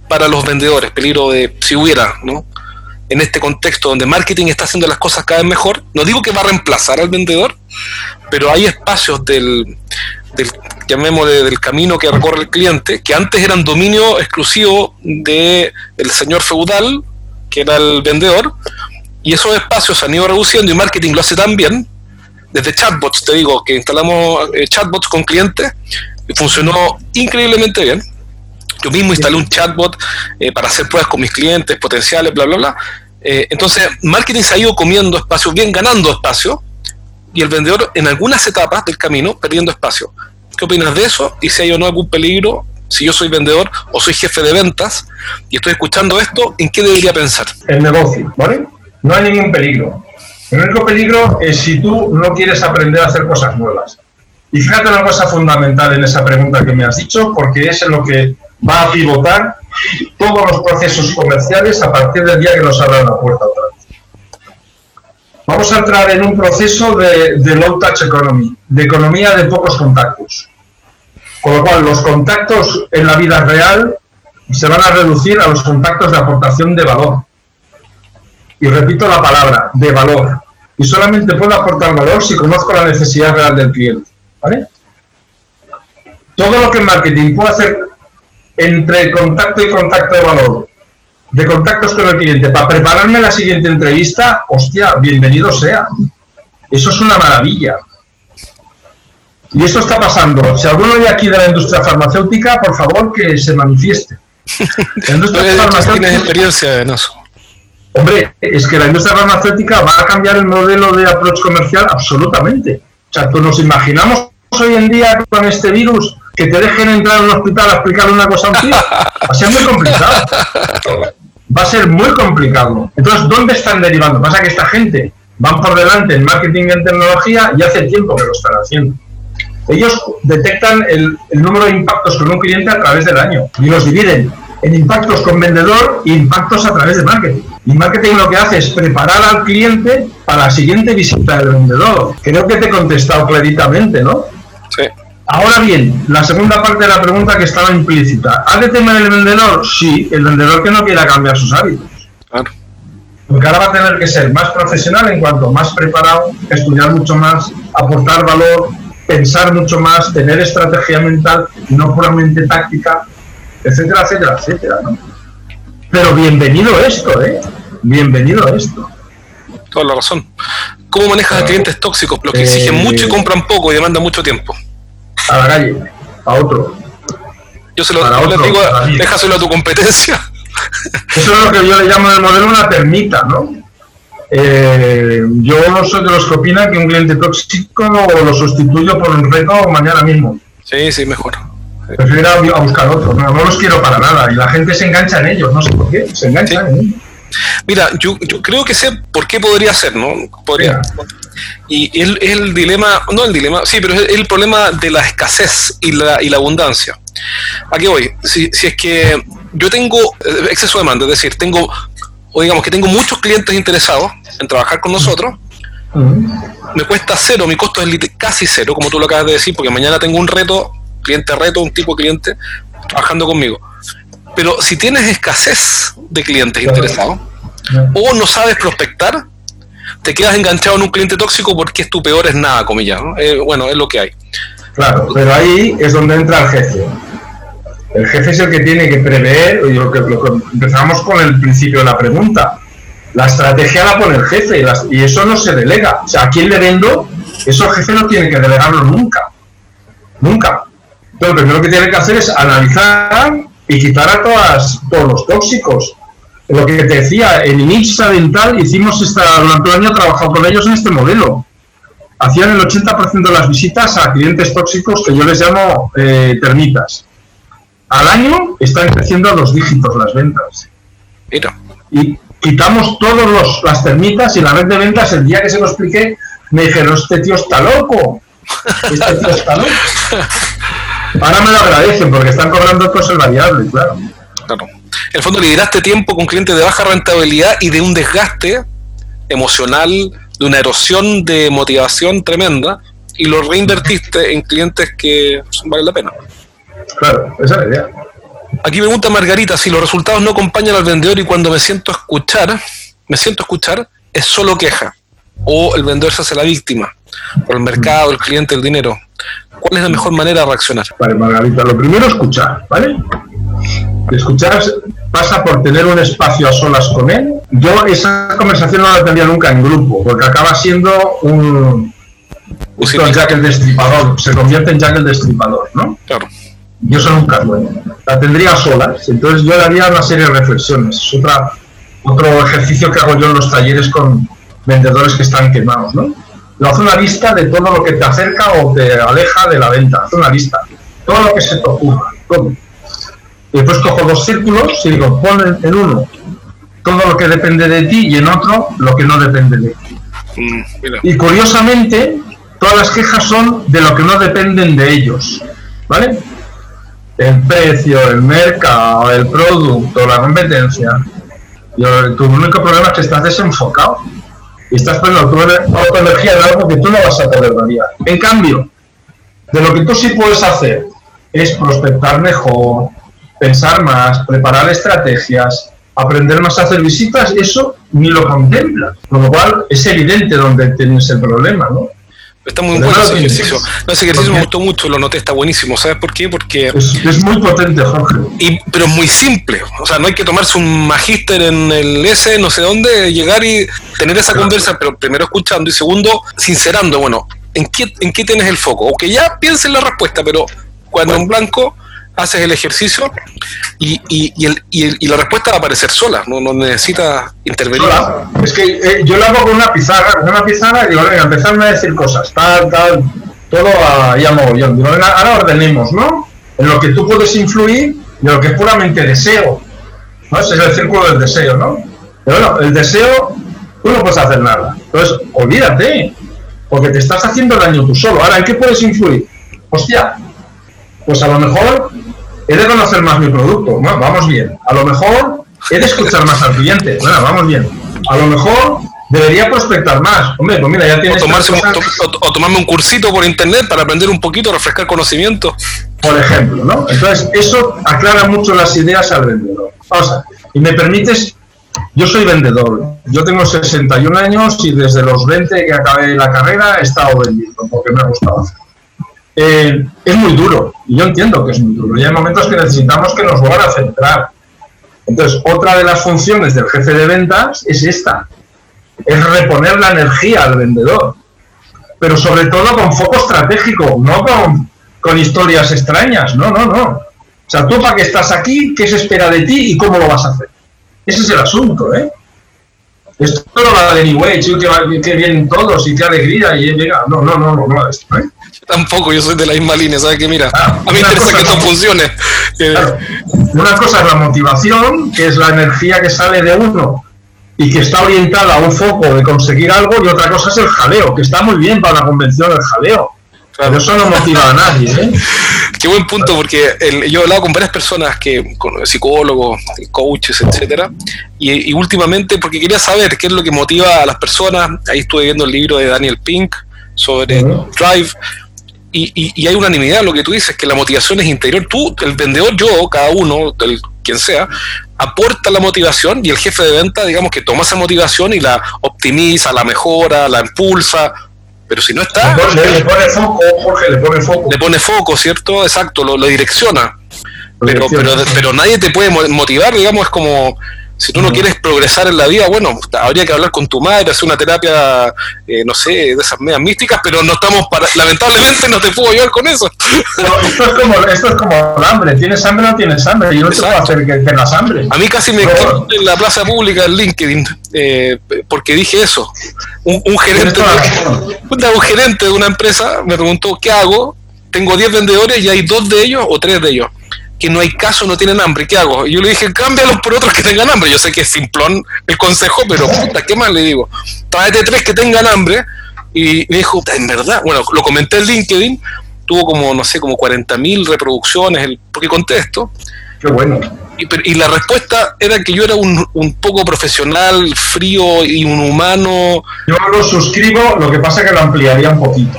A: para los vendedores? Peligro de, si hubiera, ¿no? En este contexto donde marketing está haciendo las cosas cada vez mejor, no digo que va a reemplazar al vendedor, pero hay espacios del, del llamémosle, del camino que recorre el cliente, que antes eran dominio exclusivo del el señor feudal, que era el vendedor, y esos espacios se han ido reduciendo y marketing lo hace tan bien desde chatbots, te digo, que instalamos eh, chatbots con clientes y funcionó increíblemente bien. Yo mismo instalé un chatbot eh, para hacer pruebas con mis clientes potenciales, bla, bla, bla. Eh, entonces, marketing se ha ido comiendo espacio, bien ganando espacio, y el vendedor en algunas etapas del camino perdiendo espacio. ¿Qué opinas de eso? Y si hay o no algún peligro, si yo soy vendedor o soy jefe de ventas y estoy escuchando esto, ¿en qué debería pensar?
B: El negocio, ¿vale? No hay ningún peligro. El único peligro es si tú no quieres aprender a hacer cosas nuevas. Y fíjate una cosa fundamental en esa pregunta que me has dicho, porque es en lo que va a pivotar todos los procesos comerciales a partir del día que nos abran la puerta otra vez. Vamos a entrar en un proceso de, de low touch economy, de economía de pocos contactos. Con lo cual, los contactos en la vida real se van a reducir a los contactos de aportación de valor. Y repito la palabra, de valor. Y solamente puedo aportar valor si conozco la necesidad real del cliente. ¿Vale? Todo lo que en marketing puedo hacer entre contacto y contacto de valor, de contactos con el cliente, para prepararme la siguiente entrevista, hostia, bienvenido sea. Eso es una maravilla. Y esto está pasando. Si alguno de aquí de la industria farmacéutica, por favor, que se manifieste.
A: La industria farmacéutica... experiencia en eso.
B: Hombre, es que la industria farmacéutica va a cambiar el modelo de approach comercial absolutamente. O sea, pues nos imaginamos hoy en día con este virus que te dejen entrar en un hospital a explicarle una cosa a un. Va a ser muy complicado. Va a ser muy complicado. Entonces, ¿dónde están derivando? Pasa que esta gente van por delante en marketing y en tecnología y hace tiempo que lo están haciendo. Ellos detectan el, el número de impactos con un cliente a través del año y los dividen en impactos con vendedor e impactos a través de marketing. Y marketing lo que hace es preparar al cliente para la siguiente visita del vendedor. Creo que te he contestado claritamente, ¿no?
A: Sí.
B: Ahora bien, la segunda parte de la pregunta que estaba implícita. ¿Ha de temer el vendedor? Sí, el vendedor que no quiera cambiar sus hábitos.
A: Claro.
B: Porque ahora va a tener que ser más profesional en cuanto más preparado, estudiar mucho más, aportar valor, pensar mucho más, tener estrategia mental, no puramente táctica, etcétera, etcétera, etcétera. ¿no? Pero bienvenido esto, ¿eh? Bienvenido esto.
A: Toda la razón. ¿Cómo manejas a clientes tóxicos? Los que
B: Eh,
A: exigen mucho y compran poco y demandan mucho tiempo.
B: A la calle, a otro.
A: Yo se lo yo digo, déjaselo a tu competencia.
B: Eso es lo que yo le llamo en el modelo una termita, ¿no? Eh, yo no soy de los que opinan que un cliente tóxico lo sustituyo por un reto mañana mismo.
A: Sí, sí, mejor.
B: Prefiero ir a, a buscar otro. No, no los quiero para nada. Y la gente se engancha en ellos, no sé por qué. Se enganchan en ellos.
A: Mira, yo, yo creo que sé por qué podría ser, ¿no? Podría. Y el, el dilema, no el dilema, sí, pero es el problema de la escasez y la, y la abundancia. ¿A qué voy? Si, si es que yo tengo eh, exceso de demanda, es decir, tengo, o digamos que tengo muchos clientes interesados en trabajar con nosotros, me cuesta cero, mi costo es casi cero, como tú lo acabas de decir, porque mañana tengo un reto, cliente reto, un tipo de cliente trabajando conmigo. Pero si tienes escasez de clientes interesados, o no sabes prospectar, te quedas enganchado en un cliente tóxico porque es tu peor es nada, comillas. Eh, bueno, es lo que hay.
B: Claro, pero ahí es donde entra el jefe. El jefe es el que tiene que prever, lo que, lo empezamos con el principio de la pregunta. La estrategia la pone el jefe y, eso no se delega. O sea, ¿a quién le vendo? Eso el jefe no tiene que delegarlo nunca. Nunca. Lo primero que tiene que hacer es analizar y quitar a todos los tóxicos. Lo que te decía, en Inixa Dental hicimos esta, durante un año trabajado con ellos en este modelo hacían el 80% de las visitas a clientes tóxicos que yo les llamo eh, termitas. Al año están creciendo a dos dígitos las ventas.
A: Mira,
B: Y quitamos todas las termitas y la red de ventas, el día que se lo expliqué, me dijeron, este tío está loco. Este tío está loco. Ahora me lo agradecen porque están cobrando cosas variables, claro.
A: claro. En el fondo lideraste tiempo con clientes de baja rentabilidad y de un desgaste emocional, de una erosión de motivación tremenda, y lo reinvertiste en clientes que valen la pena.
B: Claro, esa es la idea.
A: Aquí pregunta Margarita, si los resultados no acompañan al vendedor y cuando me siento a escuchar, me siento a escuchar, es solo queja. O el vendedor se hace la víctima, por el mercado, el cliente, el dinero. ¿Cuál es la mejor manera de reaccionar?
B: Vale, Margarita, lo primero escuchar, ¿vale? Escuchar pasa por tener un espacio a solas con él. Yo esa conversación no la tendría nunca en grupo, porque acaba siendo un, Jack el Destripador, se convierte en Jack el Destripador, ¿no?
A: Claro.
B: Yo soy nunca bueno. La tendría solas, entonces yo le haría una serie de reflexiones. Es otra, otro ejercicio que hago yo en los talleres con vendedores que están quemados, ¿no? Lo hace una lista de todo lo que te acerca o te aleja de la venta. Hace una lista. Todo lo que se te ocurra. Todo. Y después cojo dos círculos y digo, pon en uno todo lo que depende de ti y en otro lo que no depende de ti. Mm, y curiosamente, todas las quejas son de lo que no dependen de ellos. ¿Vale? El precio, el mercado, el producto, la competencia. Y tu único problema es que estás desenfocado y estás poniendo tu energía en algo que tú no vas a poder variar. En cambio, de lo que tú sí puedes hacer es prospectar mejor, pensar más, preparar estrategias, aprender más a hacer visitas, eso ni lo contempla. Con lo cual es evidente dónde tienes el problema, ¿no?
A: Está muy bueno ese ejercicio. ese ejercicio me gustó mucho, lo noté, está buenísimo. ¿Sabes por qué? Porque.
B: Es, muy potente, Jorge.
A: Y, pero es muy simple. O sea, no hay que tomarse un magíster en el S, no sé dónde, llegar y tener esa conversa, pero primero escuchando y segundo, sincerando, bueno, ¿en qué, en qué tienes el foco? O que ya piensen la respuesta, pero cuando en blanco haces el ejercicio y, y, y, el, y, la respuesta va a aparecer sola, no, no necesitas intervenir.
B: Es que eh, yo lo hago con una pizarra, con una pizarra y digo, venga, empezarme a decir cosas, tal, tal, todo a mogollón. Digo, venga, ahora ordenemos, ¿no? En lo que tú puedes influir y en lo que es puramente deseo. ¿no? Ese es el círculo del deseo, ¿no? Pero bueno, el deseo, tú no puedes hacer nada. Entonces, olvídate, porque te estás haciendo daño tú solo. Ahora, ¿en qué puedes influir? Hostia, pues a lo mejor he de conocer más mi producto, bueno, vamos bien. A lo mejor he de escuchar más al cliente, bueno, vamos bien. A lo mejor debería prospectar más. Hombre, pues mira, ya tienes.
A: O, tomarme un cursito por internet para aprender un poquito, refrescar conocimiento.
B: Por ejemplo, ¿no? Entonces, eso aclara mucho las ideas al vendedor. O y me permites, yo soy vendedor. Yo tengo 61 años y desde los 20 que acabé la carrera he estado vendiendo porque me ha gustado hacer. Eh, es muy duro. Y yo entiendo que es muy duro. Y hay momentos que necesitamos que nos vuelvan a centrar. Entonces, otra de las funciones del jefe de ventas es esta. Es reponer la energía al vendedor. Pero sobre todo con foco estratégico, no con, con historias extrañas. No, no, no. O sea, tú para que estás aquí, ¿qué se espera de ti y cómo lo vas a hacer? Ese es el asunto, ¿eh? Esto no va de anyway, chico, que, vienen todos y qué alegría y llega. No, no, no, no, no, esto, ¿eh?
A: Tampoco, yo soy de la misma línea, ¿sabes? Que mira, ah, a mí me interesa que esto funcione.
B: Eh, una cosa es la motivación, que es la energía que sale de uno y que está orientada a un foco de conseguir algo, y otra cosa es el jaleo, que está muy bien para la convención el jaleo. Pero eso no motiva a nadie. ¿eh?
A: Qué buen punto, porque yo he hablado con varias personas, que con psicólogos, coaches, etcétera, y, y, últimamente, porque quería saber qué es lo que motiva a las personas, ahí estuve viendo el libro de Daniel Pink sobre Drive, y, hay unanimidad en lo que tú dices, que la motivación es interior. Tú, el vendedor, yo, cada uno, el, quien sea, aporta la motivación y el jefe de venta, digamos que toma esa motivación y la optimiza, la mejora, la impulsa. Pero si no está.
B: Le, pone foco, Jorge, le pone foco.
A: Le pone foco, ¿cierto? Exacto, lo, lo direcciona. Pero, pero, pero nadie te puede motivar, digamos, es como si tú no quieres progresar en la vida, bueno, habría que hablar con tu madre, hacer una terapia, eh, no sé, de esas medias místicas, pero no estamos para, lamentablemente no te puedo ayudar con eso.
B: esto, es como, esto es como el hambre, tienes hambre o no tienes hambre, yo no te puedo hacer que tengas hambre.
A: A mí casi me quedó en la plaza pública en LinkedIn, eh, porque dije eso. Un, gerente de, un gerente de una empresa me preguntó, ¿qué hago? Tengo 10 vendedores y hay dos de ellos o tres de ellos que no hay caso, no tienen hambre, ¿qué hago? Y yo le dije, cámbialos por otros que tengan hambre. Yo sé que es simplón el consejo, pero puta, ¿qué más le digo? Tráete tres que tengan hambre. Y me dijo, en verdad, bueno, lo comenté en LinkedIn, tuvo como, no sé, como 40.000 reproducciones, el, porque contesto.
B: Qué bueno.
A: Y, y, la respuesta era que yo era un, un poco profesional, frío y un humano.
B: Yo lo suscribo, lo que pasa es que lo ampliaría un poquito.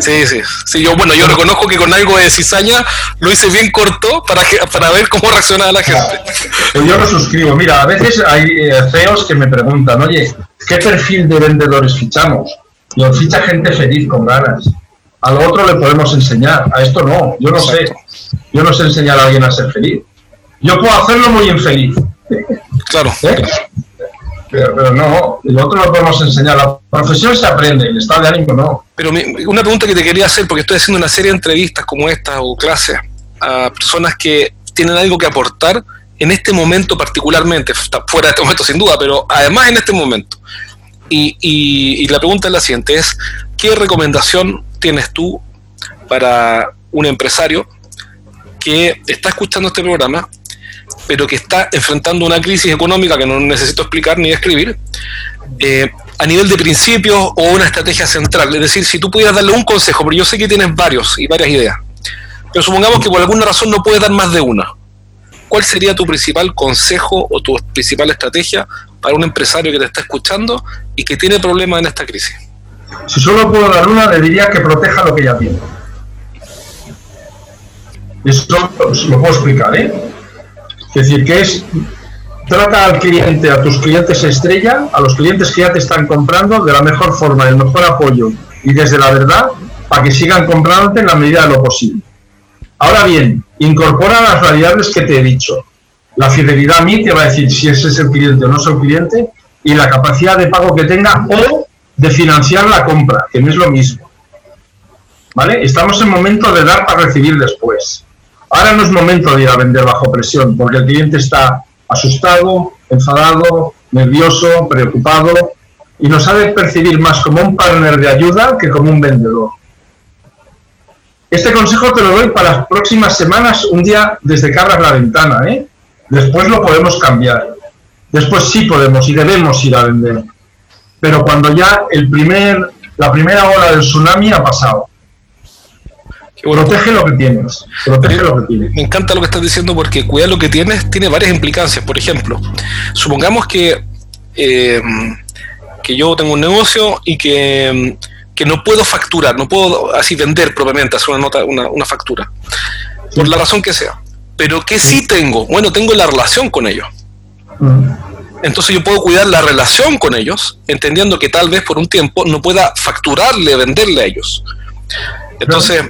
A: Sí, sí, sí. Yo, bueno, yo reconozco que con algo de cizaña lo hice bien corto para, para ver cómo reaccionaba la gente.
B: Yo lo suscribo. Mira, a veces hay eh, CEOs que me preguntan, oye, ¿qué perfil de vendedores fichamos? Yo ficha gente feliz, con ganas. A lo otro le podemos enseñar, a esto no. Yo no sé. Yo no sé enseñar a alguien a ser feliz. Yo puedo hacerlo muy infeliz.
A: Claro.
B: ¿Eh? Pero, no, lo otro lo podemos enseñar. La profesión se aprende, el estado de ánimo no.
A: Pero una pregunta que te quería hacer, porque estoy haciendo una serie de entrevistas como esta o clases a personas que tienen algo que aportar en este momento particularmente, fuera de este momento sin duda, pero además en este momento. Y, y, la pregunta es la siguiente, es ¿qué recomendación tienes tú para un empresario que está escuchando este programa, pero que está enfrentando una crisis económica que no necesito explicar ni escribir, eh, a nivel de principios o una estrategia central? Es decir, si tú pudieras darle un consejo, pero yo sé que tienes varios y varias ideas, pero supongamos que por alguna razón no puedes dar más de una. ¿Cuál sería tu principal consejo o tu principal estrategia para un empresario que te está escuchando y que tiene problemas en esta crisis?
B: Si solo puedo dar una, le diría que proteja lo que ya tiene. Eso lo puedo explicar, ¿eh? Es decir, que es trata al cliente, a tus clientes estrella, a los clientes que ya te están comprando de la mejor forma, el mejor apoyo y desde la verdad para que sigan comprándote en la medida de lo posible. Ahora bien, incorpora las variables que te he dicho. La fidelidad a mí te va a decir si ese es el cliente o no es el cliente y la capacidad de pago que tenga o de financiar la compra, que no es lo mismo. ¿Vale? Estamos en momento de dar para recibir después. Ahora no es momento de ir a vender bajo presión, porque el cliente está asustado, enfadado, nervioso, preocupado y nos ha de percibir más como un partner de ayuda que como un vendedor. Este consejo te lo doy para las próximas semanas, un día desde que abras la ventana, ¿eh? Después lo podemos cambiar. Después sí podemos y debemos ir a vender. Pero cuando ya el primer, la primera ola del tsunami ha pasado. Protege lo que tienes. Protege lo que tienes.
A: Me encanta lo que estás diciendo porque cuidar lo que tienes tiene varias implicancias. Por ejemplo, supongamos que, eh, que yo tengo un negocio y que que no puedo facturar, no puedo así vender propiamente, hacer una nota, una, factura, por la razón que sea. Pero que sí tengo, bueno, tengo la relación con ellos. Mm. Entonces yo puedo cuidar la relación con ellos, entendiendo que tal vez por un tiempo no pueda facturarle, venderle a ellos. Entonces,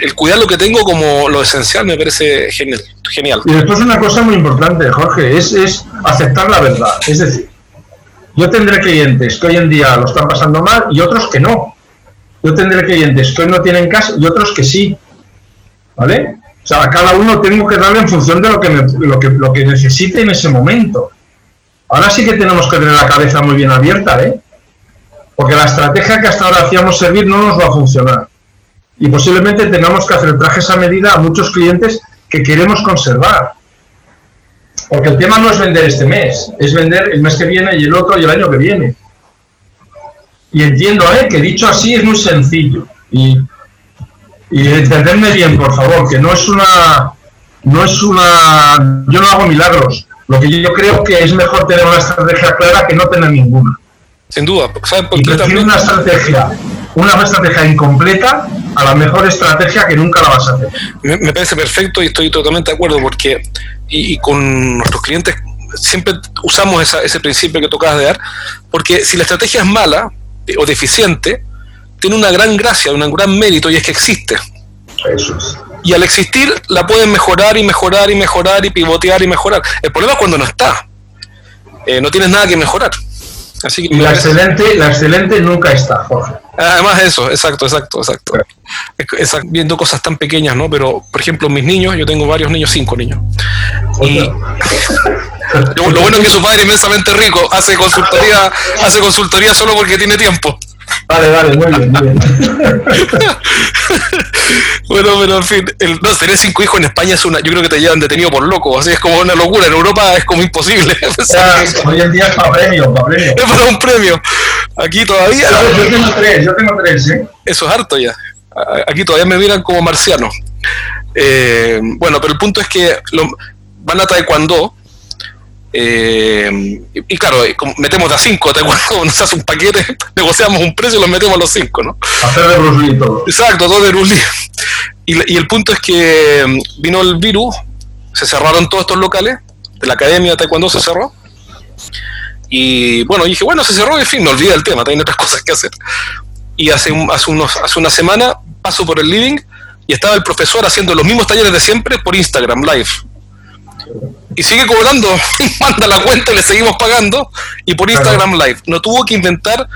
A: el cuidar lo que tengo como lo esencial me parece genial. genial.
B: Y después una cosa muy importante, Jorge, es, es aceptar la verdad. Es decir, yo tendré clientes que hoy en día lo están pasando mal y otros que no. Yo tendré clientes que hoy no tienen casa y otros que sí. ¿Vale? O sea, cada uno tengo que darle en función de lo que, lo que, lo que necesite en ese momento. Ahora sí que tenemos que tener la cabeza muy bien abierta, ¿eh? Porque la estrategia que hasta ahora hacíamos servir no nos va a funcionar. Y posiblemente tengamos que hacer trajes a medida a muchos clientes que queremos conservar. Porque el tema no es vender este mes, es vender el mes que viene y el otro y el año que viene. Y entiendo ¿eh? que dicho así es muy sencillo. Y, y entenderme bien, por favor, que no es una. No es una. Yo no hago milagros. Lo que yo creo que es mejor tener una estrategia clara que no tener ninguna.
A: Sin duda.
B: ¿sabes por qué también? una estrategia, una estrategia incompleta a la mejor estrategia que nunca la vas a hacer.
A: Me, parece perfecto y estoy totalmente de acuerdo porque y, con nuestros clientes siempre usamos ese principio que tocabas de dar, porque si la estrategia es mala, o deficiente, tiene una gran gracia, un gran mérito y es que existe. Y al existir la pueden mejorar y mejorar y mejorar y pivotear y mejorar. El problema es cuando no está. Eh, no tienes nada que mejorar.
B: Así que y la excelente, la excelente nunca está, Jorge.
A: Además eso, exacto, exacto, exacto. viendo cosas tan pequeñas, ¿no? Pero, por ejemplo, mis niños, yo tengo varios niños, cinco niños. Y lo, bueno es que su padre inmensamente rico, hace consultoría, hace consultoría solo porque tiene tiempo.
B: Vale, vale, muy bien, muy bien.
A: bueno, pero en fin, el, no, tener cinco hijos en España es una, yo creo que te llevan detenido por loco, así es como una locura, en Europa es como imposible.
B: hoy en día es para premio, para premio.
A: Es para un premio. Aquí todavía.
B: Yo tengo tres, yo tengo tres, ¿eh?
A: Eso es harto ya. Aquí todavía me miran como marciano. Eh, bueno, pero el punto es que lo, van a taekwondo eh, y, claro, metemos de a 5, ¿te acuerdas? Nos hace un paquete, negociamos un precio y los metemos a los 5, ¿no?
B: Hacer de Bruce todo.
A: Exacto, todo de Bruce Y, y, el punto es que mm, vino el virus, se cerraron todos estos locales, de la academia de Taekwondo se cerró. Y bueno, dije, bueno, se cerró, en fin, no olvida el tema, tiene otras cosas que hacer. Y hace, hace, unos, hace una semana paso por el living y estaba el profesor haciendo los mismos talleres de siempre por Instagram Live y sigue cobrando, manda la cuenta y le seguimos pagando, y por Instagram Live. No tuvo que inventar,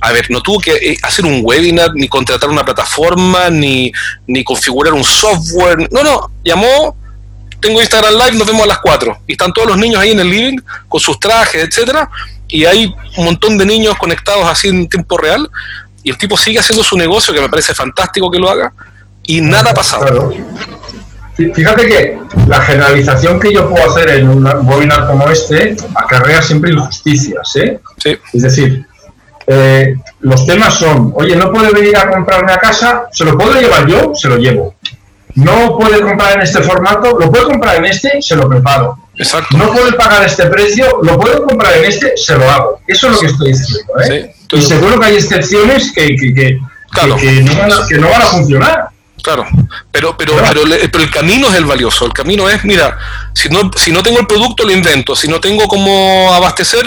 A: a ver, no tuvo que eh, hacer un webinar, ni contratar una plataforma, ni, ni configurar un software. No, no, llamó, tengo Instagram Live, nos vemos a las 4. Y están todos los niños ahí en el living con sus trajes, etcétera, y hay un montón de niños conectados así en tiempo real, y el tipo sigue haciendo su negocio, que me parece fantástico que lo haga, y nada ha pasado.
B: Fíjate que la generalización que yo puedo hacer en un webinar como este acarrea siempre injusticias. ¿eh? Es decir, eh, los temas son, oye, no puede venir a comprarme a casa, ¿se lo puedo llevar yo? Se lo llevo. No puede comprar en este formato, lo puedo comprar en este, se lo preparo. Exacto. No puede pagar este precio, lo puedo comprar en este, se lo hago. Eso es lo que estoy diciendo. ¿eh? y seguro que hay excepciones que, que, que no van a funcionar.
A: Claro, pero, pero, pero, pero, el camino es el valioso. El camino es, mira, si no, si no tengo el producto, lo invento. Si no tengo cómo abastecer,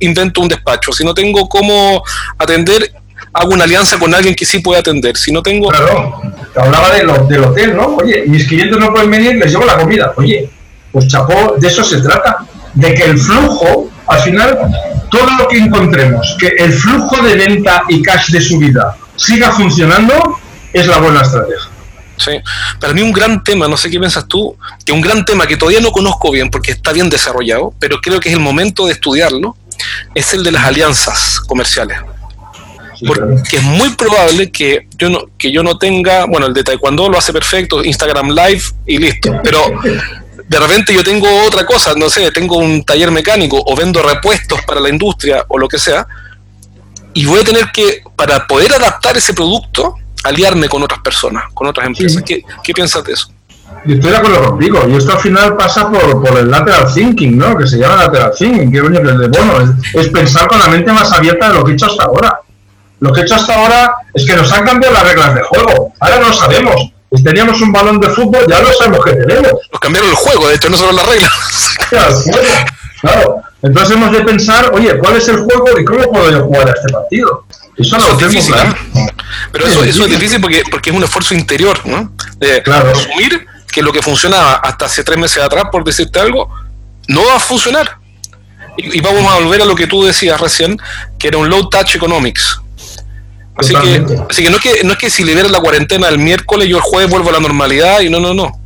A: invento un despacho. Si no tengo cómo atender, hago una alianza con alguien que sí puede atender. Si no tengo.
B: Claro, te hablaba de lo, del hotel, ¿no? Oye, mis clientes no pueden venir, les llevo la comida. Oye, pues chapó, de eso se trata. De que el flujo, al final, todo lo que encontremos, que el flujo de venta y cash de su vida siga funcionando, es la buena estrategia.
A: Sí. Para mí un gran tema, no sé qué piensas tú, que un gran tema que todavía no conozco bien porque está bien desarrollado, pero creo que es el momento de estudiarlo, es el de las alianzas comerciales. Porque es muy probable que yo no que yo no tenga, bueno, el de Taekwondo lo hace perfecto, Instagram Live y listo, pero de repente yo tengo otra cosa, no sé, tengo un taller mecánico o vendo repuestos para la industria o lo que sea, y voy a tener que, para poder adaptar ese producto, aliarme con otras personas, con otras empresas. ¿Qué, piensas de eso?
B: Yo estoy de acuerdo contigo, y esto al final pasa por, por el lateral thinking, ¿no? Que se llama lateral thinking, que, bueno, es, pensar con la mente más abierta de lo que he hecho hasta ahora. Lo que he hecho hasta ahora es que nos han cambiado las reglas de juego. Ahora no sabemos. Si teníamos un balón de fútbol, ya lo sabemos que tenemos.
A: Nos cambiaron el juego, de hecho, no solo las reglas.
B: claro. Entonces hemos de pensar, oye, ¿cuál es el juego y cómo puedo yo jugar a este partido?
A: Eso, no es difícil, ¿eh? Pero eso, eso es difícil porque, porque es un esfuerzo interior, ¿no? De asumir que lo que funcionaba hasta hace tres meses atrás, por decirte algo, no va a funcionar. Y, vamos a volver a lo que tú decías recién, que era un low touch economics. Así que, así que no es que no es que si liberas la cuarentena el miércoles, yo el jueves vuelvo a la normalidad y no, no, no.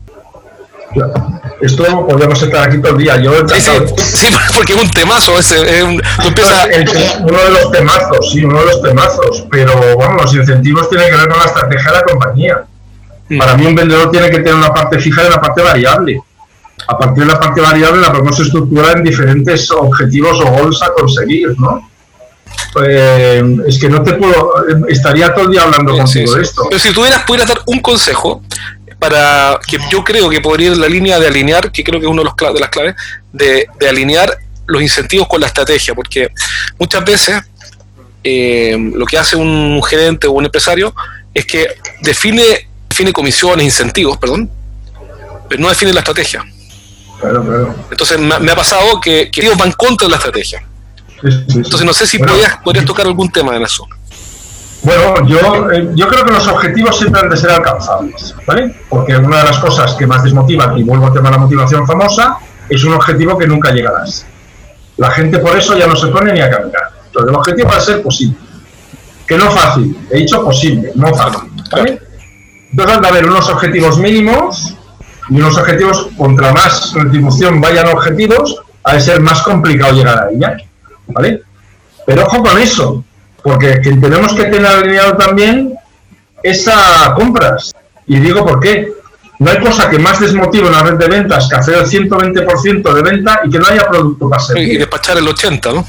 B: Esto podríamos estar aquí todo el día. Yo
A: sí, porque es un temazo ese. uno
B: de los temazos, sí, uno de los temazos. Pero bueno, los incentivos tienen que ver con la estrategia de la compañía. Mm. Para mí un vendedor tiene que tener una parte fija y una parte variable. A partir de la parte variable la podemos estructurar en diferentes objetivos o goals a conseguir, ¿no? Pues, es que no te puedo, estaría todo el día hablando contigo de esto.
A: Pero si tuvieras, pudieras dar un consejo para que yo creo que podría ir en la línea de alinear, que creo que es una de, las claves, de, alinear los incentivos con la estrategia, porque muchas veces eh, lo que hace un gerente o un empresario es que define, define comisiones, incentivos, perdón, pero no define la estrategia. Entonces me, ha pasado que, que ellos van contra la estrategia. Entonces no sé si podrías, podrías tocar algún tema en eso.
B: Bueno, yo, eh, yo creo que los objetivos siempre han de ser alcanzables, ¿vale? Porque una de las cosas que más desmotiva, y vuelvo al tema de la motivación famosa, es un objetivo que nunca llegarás. La gente por eso ya no se pone ni a caminar. Entonces, el objetivo va a ser posible. Que no fácil, he dicho posible, no fácil, ¿vale? Entonces, de haber unos objetivos mínimos y unos objetivos, contra más retribución vayan objetivos, ha de ser más complicado llegar a ella, ¿vale? Pero ojo con eso, porque tenemos que tener alineado también esa compras. Y digo por qué. No hay cosa que más desmotive una red de ventas que hacer el 120% de venta y que no haya producto para servir.
A: Y despachar el 80%, ¿no?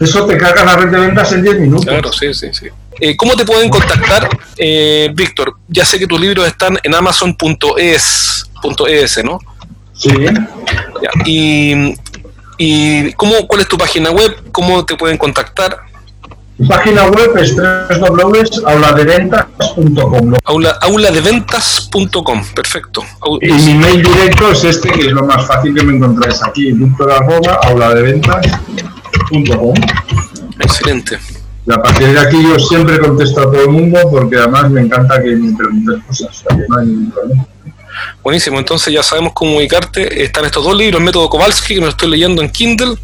B: Eso te carga la red de ventas en 10 minutos.
A: Claro, sí, sí, sí. Eh, ¿Cómo te pueden contactar, eh, Víctor? Ya sé que tus libros están en amazon.es, .es, ¿no?
B: Sí.
A: ¿Y, y cómo, cuál es tu página web? ¿Cómo te pueden contactar?
B: Mi página web es www.auladeventas.com.
A: Aula, auladeventas.com, perfecto.
B: Y mi mail directo es este, que es lo más fácil que me encontráis aquí, auladeventas.com.
A: Excelente.
B: Y a partir de aquí yo siempre contesto a todo el mundo porque además me encanta que me preguntes cosas, no hay ningún problema.
A: Buenísimo, entonces ya sabemos cómo ubicarte. Están estos dos libros, el método Kowalski, que me lo estoy leyendo en Kindle,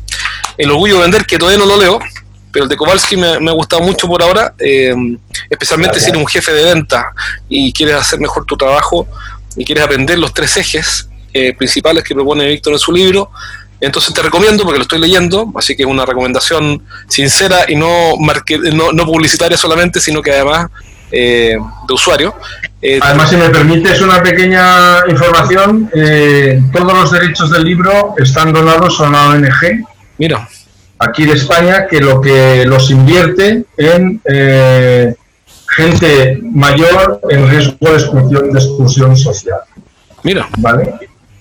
A: El orgullo de vender, que todavía no lo leo, pero el de Kowalski me, ha gustado mucho por ahora, eh, especialmente si eres un jefe de venta y quieres hacer mejor tu trabajo y quieres aprender los tres ejes eh, principales que propone Víctor en su libro. Entonces te recomiendo porque lo estoy leyendo, así que es una recomendación sincera y no, no, no publicitaria solamente, sino que además eh, de usuario.
B: Eh, Además, si me permites una pequeña información, eh, todos los derechos del libro están donados a una ONG.
A: Mira.
B: Aquí de España, que lo que los invierte en gente mayor en riesgo de exclusión, de exclusión social.
A: Mira.
B: ¿Vale?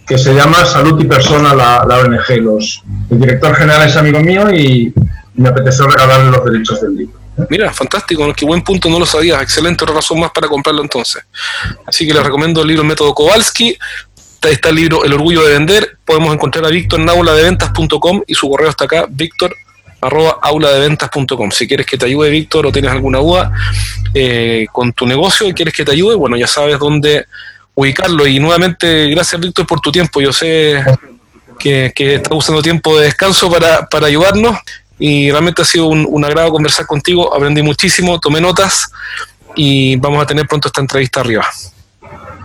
B: Que se llama Salud y Persona la, la ONG. Los, el director general es amigo mío y me apeteció regalarle los derechos del libro.
A: Mira, fantástico, qué buen punto, no lo sabías. Excelente razón más para comprarlo entonces. Así que les recomiendo el libro Método Kowalski. Está el libro El Orgullo de Vender. Podemos encontrar a Víctor en auladeventas.com y su correo está acá, víctor arroba auladeventas.com. Si quieres que te ayude, Víctor, o tienes alguna duda eh, con tu negocio y quieres que te ayude, bueno, ya sabes dónde ubicarlo. Y nuevamente, gracias, Víctor, por tu tiempo. Yo sé que, que estás usando tiempo de descanso para, para ayudarnos y realmente ha sido un, agrado conversar contigo, aprendí muchísimo, tomé notas y vamos a tener pronto esta entrevista arriba.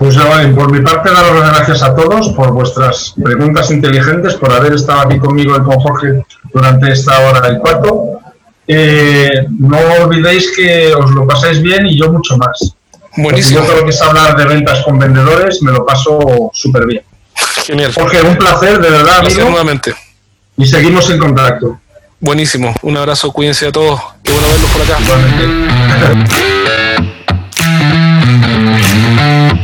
B: Pues por mi parte daros las gracias a todos por vuestras preguntas inteligentes, por haber estado aquí conmigo y con Jorge durante esta hora y cuarto. Eh, no olvidéis que os lo pasáis bien y yo mucho más.
A: Buenísimo.
B: Yo todo lo que es hablar de ventas con vendedores me lo paso súper bien.
A: Genial.
B: Jorge, un placer, de verdad.
A: Amigo, nuevamente.
B: Y seguimos en contacto.
A: Buenísimo, un abrazo, cuídense a todos. Qué bueno verlos por acá.